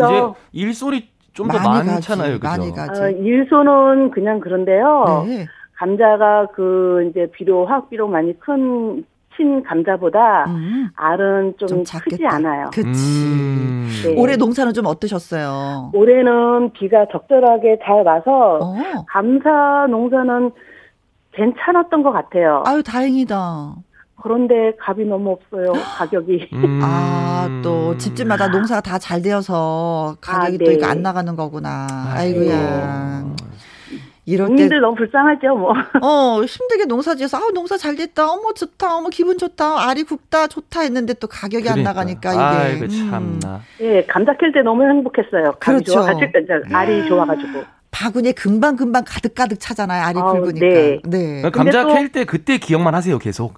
일소리 좀더 많이 많잖아요, 그죠? 어, 일소는 그냥 그런데요. 네. 감자가 그 이제 비료 화학비로 많이 큰 친 감자보다 음, 알은 좀, 좀 크지 작겠다. 않아요. 그치. 음. 네. 올해 농사는 좀 어떠셨어요? 올해는 비가 적절하게 잘 와서 어. 감사 농사는 괜찮았던 것 같아요. 아유, 다행이다. 그런데 값이 너무 없어요. 가격이. 음. 아, 또 집집마다 농사가 다 잘 되어서 가격이 아, 또 네. 이거 안 나가는 거구나. 아이고야. 이럴 때 국민들 너무 불쌍하죠, 뭐. 어, 힘들게 농사 지어서, 아 농사 잘 됐다. 어머, 좋다. 어머, 기분 좋다. 알이 굵다. 좋다 했는데 또 가격이 안 그러니까. 나가니까 이게. 아이고 음. 참나. 예, 감자 캘 때 너무 행복했어요. 감이 그렇죠. 좋아가지고, 저, 알이 좋아 가지고. 바구니에 금방 금방 가득 가득 차잖아요. 알이 굵으니까. 네. 네. 감자 또- 캘때 그때 기억만 하세요, 계속.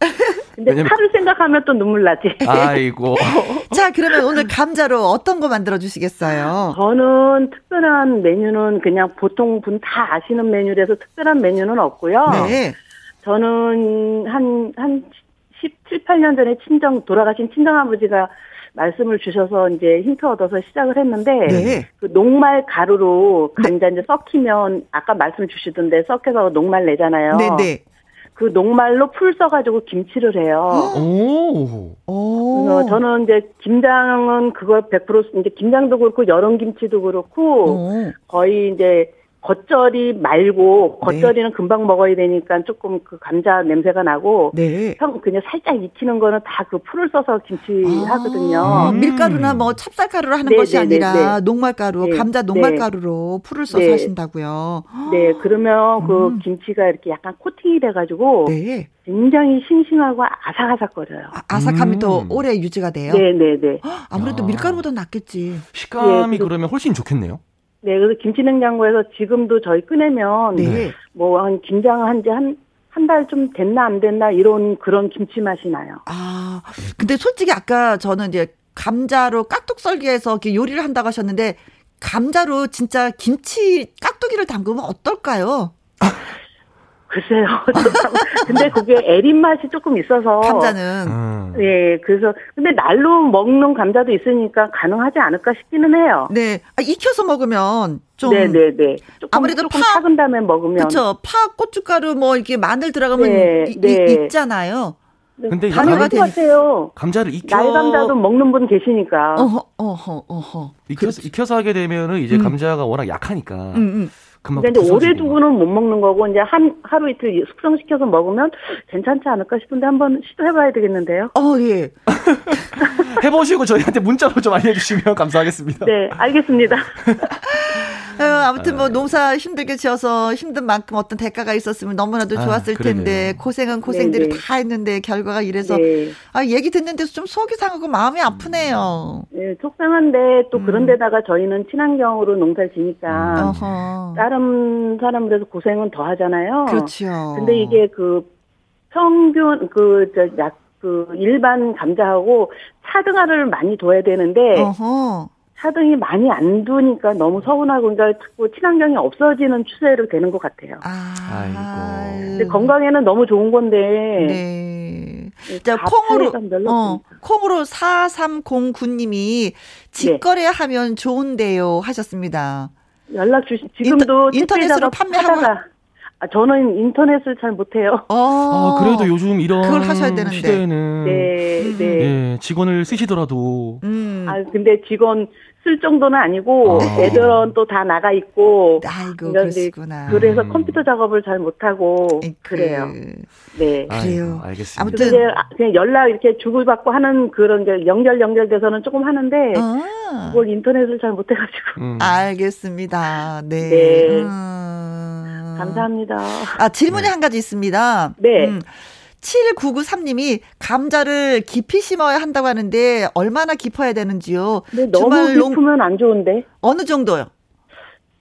근데 왜냐면- 차를 생각하면 또 눈물 나지. 아이고. 자, 그러면 오늘 감자로 어떤 거 만들어 주시겠어요? 저는 특별한 메뉴는 그냥 보통 분 다 아시는 메뉴라서 특별한 메뉴는 없고요. 네. 저는 한, 한 17, 8년 전에 친정, 돌아가신 친정아버지가 말씀을 주셔서 이제 힌트 얻어서 시작을 했는데, 네. 그 녹말 가루로 감자 이제 썩히면, 아까 말씀 주시던데 썩혀서 녹말 내잖아요. 네, 네. 그 녹말로 풀 써가지고 김치를 해요. 오. 오. 그래서 저는 이제 김장은 그걸 100% 이제 김장도 그렇고 여름 김치도 그렇고 오. 거의 이제 겉절이 말고 네. 겉절이는 금방 먹어야 되니까 조금 그 감자 냄새가 나고 네. 형 그냥 살짝 익히는 거는 다 그 풀을 써서 김치 아, 하거든요. 밀가루나 뭐 찹쌀가루로 하는 네, 것이 네, 네, 아니라 네. 녹말가루, 네, 감자 네. 녹말가루로 풀을 써서 네. 하신다고요. 네, 그러면 그 음. 김치가 이렇게 약간 코팅이 돼가지고 네. 굉장히 싱싱하고 아삭아삭거려요. 아, 아삭함이 음. 더 오래 유지가 돼요. 네, 네, 네. 아무래도 야. 밀가루보다 낫겠지. 식감이 예, 그리고- 그러면 훨씬 좋겠네요. 네, 그래서 김치냉장고에서 지금도 저희 꺼내면 네. 뭐한 김장 한 지 한 한달좀 됐나 안 됐나 이런 그런 김치 맛이 나요. 아, 근데 솔직히 아까 저는 이제 감자로 깍둑 썰기해서 이렇게 요리를 한다고 하셨는데 감자로 진짜 김치 깍두기를 담그면 어떨까요? 글쎄요. 근데 그게 애린 맛이 조금 있어서 감자는 음. 예, 그래서 근데 날로 먹는 감자도 있으니까 가능하지 않을까 싶기는 해요. 네 아, 익혀서 먹으면 좀 네, 네, 네. 조금 아무래도 조금 파- 식은 다음에 먹으면 그쵸 파 고춧가루 뭐 이렇게 마늘 들어가면 네, 이- 이- 네. 익잖아요. 네, 근데 가능할 감- 것 같아요. 감자를 익혀 날 감자도 먹는 분 계시니까. 어허 어허 어허. 익혀서, 익혀서 하게 되면은 이제 음. 감자가 워낙 약하니까 음, 음. 금방 근데 이제 오래 부서지고. 두고는 못 먹는 거고 이제 한 하루 이틀 숙성시켜서 먹으면 괜찮지 않을까 싶은데 한번 시도해봐야 되겠는데요. 어 예. 해보시고 저희한테 문자로 좀 알려주시면 감사하겠습니다. 네, 알겠습니다. 어, 아무튼 뭐 농사 힘들게 지어서 힘든 만큼 어떤 대가가 있었으면 너무나도 아, 좋았을 그러네요. 텐데 고생은 고생들이 네네. 다 했는데 결과가 이래서 네. 아 얘기 듣는 데서 좀 속이 상하고 마음이 아프네요. 네, 속상한데 또 음. 그런데다가 저희는 친환경으로 농사를 지니까 어허. 다른 사람들에서 고생은 더 하잖아요. 그렇죠. 근데 이게 그 평균 그저약 그 일반 감자하고 차등화를 많이 둬야 되는데 어허. 차등이 많이 안 두니까 너무 서운하고 그러니까 자꾸 친환경이 없어지는 추세로 되는 것 같아요. 아. 아이고. 근데 건강에는 너무 좋은 건데 네. 자, 다 콩으로, 어. 콩으로 4309님이 직거래 하면 좋은데요 하셨습니다. 연락 주시 지금도 인터- 인터넷으로 판매하고 아, 저는 인터넷을 잘 못해요. 어. 아, 그래도 요즘 이런 그걸 하셔야 되는데. 시대에는 네, 네. 예, 직원을 쓰시더라도 음. 아 근데 직원 쓸 정도는 아니고 아. 애들은 또 다 나가 있고 아이고, 그러시구나. 그래서 음. 컴퓨터 작업을 잘 못하고 그- 그래요. 네. 그래요. 알겠습니다. 아무튼- 그냥 연락 이렇게 주고받고 하는 그런 게 연결 연결돼서는 조금 하는데 아. 그걸 인터넷을 잘 못해가지고 음. 알겠습니다. 네. 네. 음. 감사합니다. 아, 질문이 한 가지 있습니다. 네. 음. 7993님이 감자를 깊이 심어야 한다고 하는데 얼마나 깊어야 되는지요? 근데 너무 주말 농- 깊으면 안 좋은데 어느 정도요?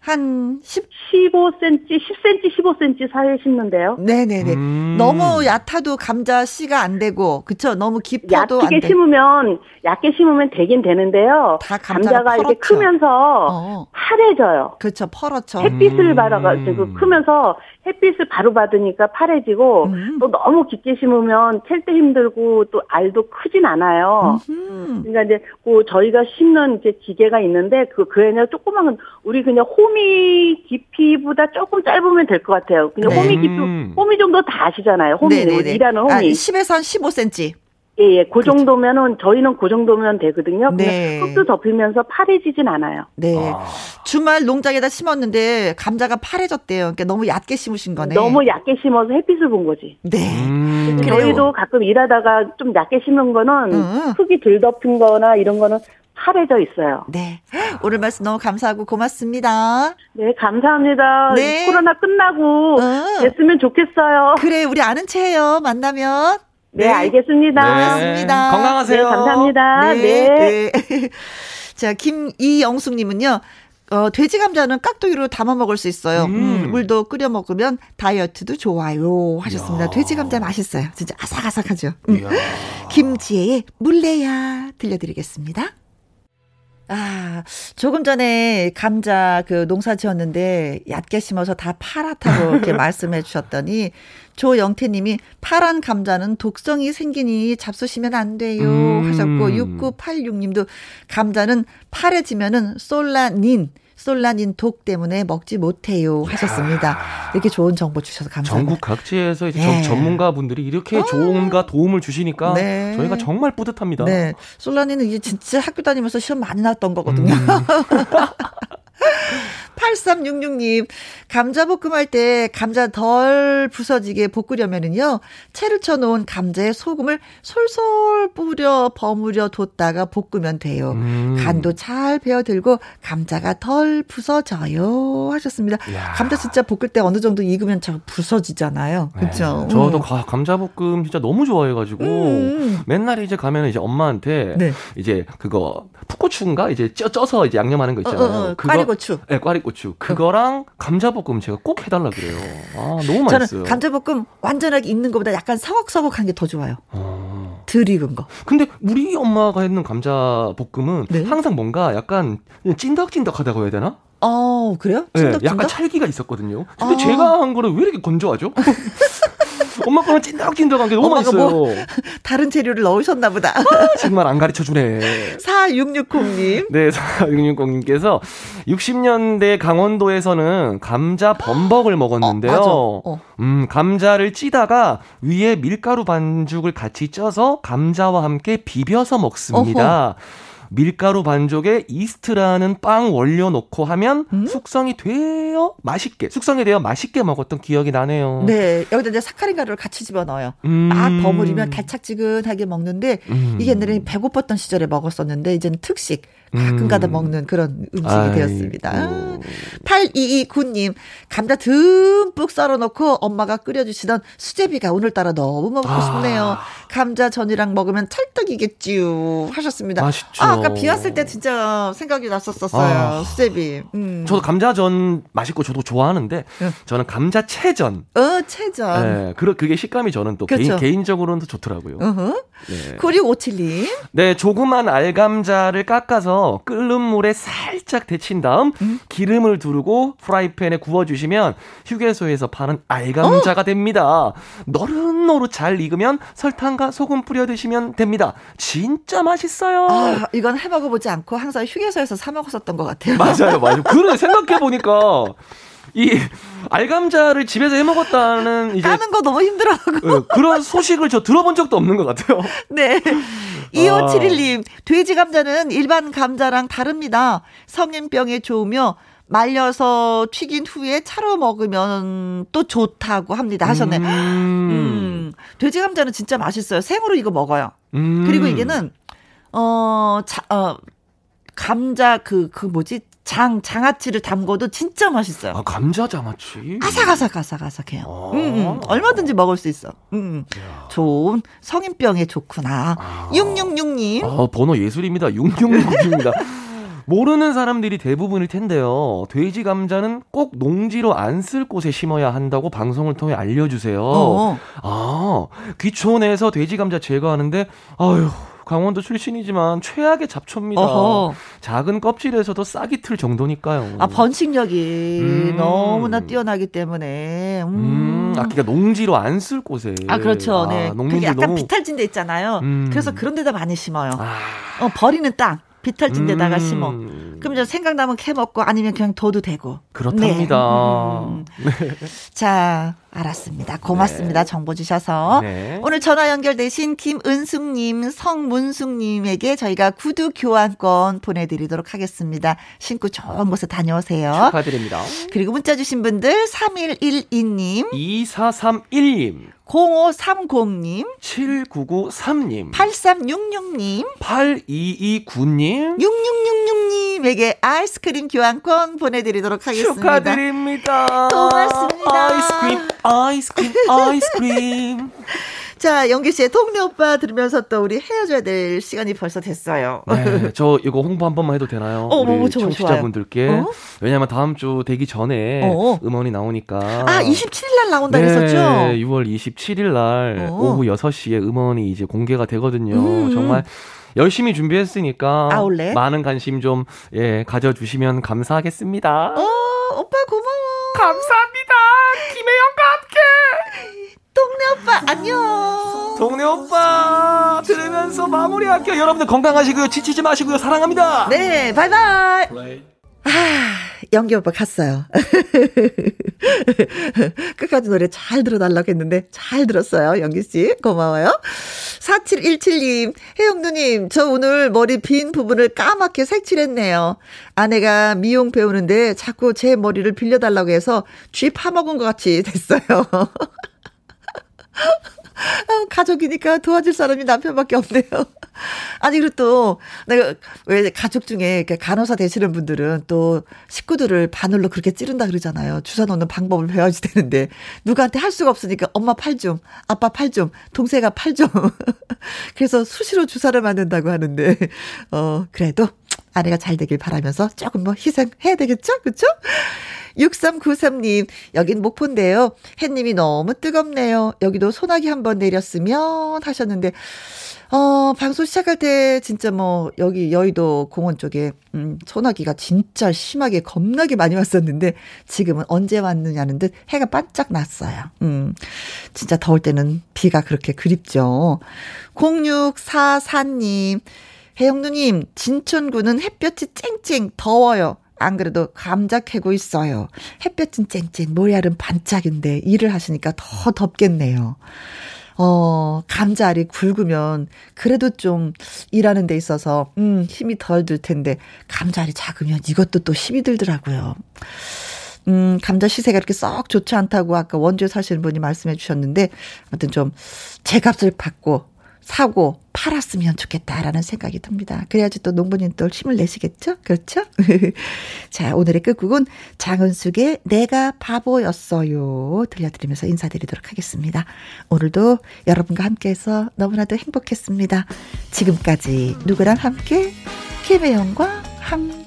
한 10? 15cm, 10cm, 15cm 사이에 심는데요. 네네네. 음. 너무 얕아도 감자 씨가 안 되고, 그쵸? 너무 깊어도 안 얕게 돼. 심으면 얕게 심으면 되긴 되는데요. 다 감자가 감자가 이렇게. 크면서 어. 파래져요. 그렇죠. 퍼렇죠. 햇빛을 음. 받아가지고 크면서 햇빛을 바로 받으니까 파래지고 음. 또 너무 깊게 심으면 캘 때 힘들고 또 알도 크진 않아요. 음. 그러니까 이제 그 저희가 심는 이제 기계가 있는데 그 그애는 조그만 우리 그냥 호미 깊이보다 조금 짧으면 될 것 같아요. 그냥 네. 호미 깊이 음. 호미 정도 다 아시잖아요. 호미 우리 일하는 호미. 아, 10에서 한 15cm. 예, 예. 그 정도면은 저희는 그 정도면 되거든요. 네. 흙도 덮이면서 파래지진 않아요. 네. 아. 주말 농장에다 심었는데 감자가 파래졌대요. 그러니까 너무 얕게 심으신 거네. 너무 얕게 심어서 햇빛을 본 거지. 네. 음. 저희도 가끔 일하다가 좀 얕게 심은 거는 응. 흙이 덜 덮인 거나 이런 거는 파래져 있어요. 네. 오늘 말씀 너무 감사하고 고맙습니다. 네, 감사합니다. 네. 코로나 끝나고 응. 됐으면 좋겠어요. 그래, 우리 아는 체해요. 만나면. 네, 알겠습니다. 네. 고맙습니다. 건강하세요. 네, 감사합니다. 네. 네. 자, 김이영숙님은요. 어, 돼지 감자는 깍두기로 담아 먹을 수 있어요. 음. 물도 끓여 먹으면 다이어트도 좋아요. 하셨습니다. 돼지 감자 맛있어요. 진짜 아삭아삭하죠. 음. 김지혜의 물레야 들려드리겠습니다. 아, 조금 전에 감자 그 농사 지었는데 얕게 심어서 다 파랗다고 이렇게 말씀해 주셨더니 조영태 님이 파란 감자는 독성이 생기니 잡수시면 안 돼요 음. 하셨고 6986 님도 감자는 파래지면은 솔라닌 솔라닌 독 때문에 먹지 못해요 하셨습니다. 이렇게 좋은 정보 주셔서 감사합니다. 전국 각지에서 이제 네. 전문가분들이 이렇게 어. 좋은가 도움을 주시니까 네. 저희가 정말 뿌듯합니다. 네. 솔라닌은 이제 진짜 학교 다니면서 시험 많이 나왔던 거거든요. 음. 8366님, 감자볶음 할 때 감자 덜 부서지게 볶으려면은요, 채를 쳐놓은 감자에 소금을 솔솔 뿌려 버무려 뒀다가 볶으면 돼요. 음. 간도 잘 배어들고 감자가 덜 부서져요. 하셨습니다. 야. 감자 진짜 볶을 때 어느 정도 익으면 잘 부서지잖아요. 그렇죠. 네. 저도 음. 감자볶음 진짜 너무 좋아해가지고 음. 맨날 이제 가면 이제 엄마한테 네. 이제 그거 풋고추인가 이제 쪄, 쪄서 이제 양념하는 거 있잖아요. 어, 어, 어. 꽈리고추. 네, 꽈리고추. 그거랑 감자볶음 제가 꼭 해달라 그래요. 아, 너무 맛있어요. 저는 감자볶음 완전하게 익는 것보다 약간 서걱서걱한 게 더 좋아요. 어. 덜 익은 거. 근데 우리 엄마가 했는 감자볶음은 네? 항상 뭔가 약간 찐덕찐덕하다고 해야 되나? 어, 그래요? 찐덕찐덕? 네, 약간 찰기가 있었거든요. 근데 아. 제가 한 거를 왜 이렇게 건조하죠? 엄마 거는 찐덕찐덕한 게 너무 맛있어요. 뭐 다른 재료를 넣으셨나 보다. 아, 정말 안 가르쳐 주네. 4660님. 네, 4660님께서 60년대 강원도에서는 감자 범벅을 먹었는데요. 어, 어. 음, 감자를 찌다가 위에 밀가루 반죽을 같이 쪄서 감자와 함께 비벼서 먹습니다. 어허. 밀가루 반죽에 이스트라는 빵 원료 넣고 하면 음? 숙성이 되어 맛있게 숙성이 되어 맛있게 먹었던 기억이 나네요. 네, 여기다 이제 사카린 가루를 같이 집어 넣어요. 음. 막 버무리면 달짝지근하게 먹는데 음. 이게 옛날에 배고팠던 시절에 먹었었는데 이제는 특식 가끔가다 음. 먹는 그런 음식이 아이고. 되었습니다. 8229님, 감자 듬뿍 썰어놓고 엄마가 끓여주시던 수제비가 오늘따라 너무 먹고 아. 싶네요. 감자 전이랑 먹으면 찰떡이겠지요. 하셨습니다. 맛있죠. 아, 아까 비 왔을 때 진짜 생각이 났었었어요. 아. 수제비. 음. 저도 감자전 맛있고 저도 좋아하는데 응. 저는 감자채전. 어, 채전. 네, 그, 그게 식감이 저는 또 그렇죠. 개인, 개인적으로는 더 좋더라고요. 어허. 네. 9657님. 네, 조그만 알감자를 깎아서 끓는 물에 살짝 데친 다음 음? 기름을 두르고 프라이팬에 구워주시면 휴게소에서 파는 알감자가 어? 됩니다. 노릇노릇 잘 익으면 설탕과 소금 뿌려 드시면 됩니다. 진짜 맛있어요. 아, 이건 해 먹어보지 않고 항상 휴게소에서 사 먹었었던 것 같아요. 맞아요, 맞아요. 그래 생각해 보니까. 이 알감자를 집에서 해 먹었다는 이제 까는 거 너무 힘들어하고 네, 그런 소식을 저 들어본 적도 없는 것 같아요. 네. 2571님, 아. 돼지 감자는 일반 감자랑 다릅니다. 성인병에 좋으며 말려서 튀긴 후에 차로 먹으면 또 좋다고 합니다. 하셨네. 음. 음. 돼지 감자는 진짜 맛있어요. 생으로 이거 먹어요. 음. 그리고 이게는 어, 자, 어 감자 그, 그 뭐지? 장, 장아찌를 담궈도 진짜 맛있어요. 아, 감자 장아찌? 아삭아삭, 아삭아삭해요. 아. 음, 음, 얼마든지 먹을 수 있어. 음, 좋은 성인병에 좋구나. 아. 666님. 아, 번호 예술입니다. 666입니다. 모르는 사람들이 대부분일 텐데요. 돼지 감자는 꼭 농지로 안 쓸 곳에 심어야 한다고 방송을 통해 알려주세요. 어. 아, 귀촌에서 돼지 감자 제거하는데, 아유, 강원도 출신이지만 최악의 잡초입니다. 어허. 작은 껍질에서도 싹이 틀 정도니까요. 아 번식력이 음. 너무나 뛰어나기 때문에. 음. 음. 아 그러니까 농지로 안 쓸 곳에. 아 그렇죠. 네. 아, 그게 약간 너무... 비탈진 데 있잖아요. 음. 그래서 그런 데다 많이 심어요. 아. 어, 버리는 땅. 비탈진 데다가 음. 심어. 그럼 이제 생각나면 캐 먹고 아니면 그냥 둬도 되고. 그렇답니다. 네. 네. 자, 알았습니다. 고맙습니다. 네. 정보 주셔서. 네. 오늘 전화 연결되신 김은숙님, 성문숙님에게 저희가 구두 교환권 보내드리도록 하겠습니다. 신고 좋은 곳에 다녀오세요. 축하드립니다. 그리고 문자 주신 분들 3112님, 2431님, 0530님, 7993님, 8366님, 8229님, 6666님에게 아이스크림 교환권 보내드리도록 하겠습니다. 축하드립니다. 고맙습니다. 아이스크림, 아이스크림. 자, 영기 씨의 동네 오빠 들으면서 또 우리 헤어져야 될 시간이 벌써 됐어요. 네, 저 이거 홍보 한 번만 해도 되나요? 어, 우리 뭐, 좋아, 청취자분들께. 어? 왜냐면 다음 주 되기 전에 어. 음원이 나오니까. 아, 27일 날 나온다 네, 그랬었죠? 6월 27일 날 어. 오후 6시에 음원이 이제 공개가 되거든요. 음. 정말 열심히 준비했으니까 아울렛? 많은 관심 좀 예, 가져주시면 감사하겠습니다. 어, 오빠 고마워. 감사합니다. 김혜영과 함께 동네 오빠 안녕. 동네 오빠 들으면서 마무리할게요. 여러분들 건강하시고요. 지치지 마시고요. 사랑합니다. 네, 바이바이. 아, 연기 오빠 갔어요. 끝까지 노래 잘 들어달라고 했는데 잘 들었어요. 연기 씨. 고마워요. 4717님, 혜영 누님, 저 오늘 머리 빈 부분을 까맣게 색칠했네요. 아내가 미용 배우는데 자꾸 제 머리를 빌려달라고 해서 쥐 파먹은 것 같이 됐어요. 아, 가족이니까 도와줄 사람이 남편밖에 없네요. 아니, 그리고 또, 내가, 왜 가족 중에 간호사 되시는 분들은 또 식구들을 바늘로 그렇게 찌른다 그러잖아요. 주사 놓는 방법을 배워야지 되는데, 누구한테 할 수가 없으니까 엄마 팔 좀, 아빠 팔 좀, 동생아 팔 좀. 그래서 수시로 주사를 맞는다고 하는데, 어, 그래도 아내가 잘 되길 바라면서 조금 뭐 희생해야 되겠죠? 그쵸? 6393님, 여긴 목포인데요. 햇님이 너무 뜨겁네요. 여기도 소나기 한번 내렸으면 하셨는데, 어, 방송 시작할 때 진짜 뭐, 여기 여의도 공원 쪽에, 음, 소나기가 진짜 심하게 겁나게 많이 왔었는데, 지금은 언제 왔느냐는 듯 해가 반짝 났어요. 음, 진짜 더울 때는 비가 그렇게 그립죠. 0644님, 혜영 누님, 진천구는 햇볕이 쨍쨍 더워요. 안 그래도 감자 캐고 있어요. 햇볕은 쨍쨍, 모래알은 반짝인데 일을 하시니까 더 덥겠네요. 어, 감자알이 굵으면 그래도 좀 일하는 데 있어서 음, 힘이 덜 들 텐데 감자알이 작으면 이것도 또 힘이 들더라고요. 음, 감자 시세가 이렇게 썩 좋지 않다고 아까 원주에 사시는 분이 말씀해 주셨는데 아무튼 좀 제값을 받고 사고 팔았으면 좋겠다라는 생각이 듭니다. 그래야지 또 농부님 또 힘을 내시겠죠? 그렇죠? 자, 오늘의 끝곡은 장은숙의 내가 바보였어요. 들려드리면서 인사드리도록 하겠습니다. 오늘도 여러분과 함께해서 너무나도 행복했습니다. 지금까지 누구랑 함께? 김혜영과 함께.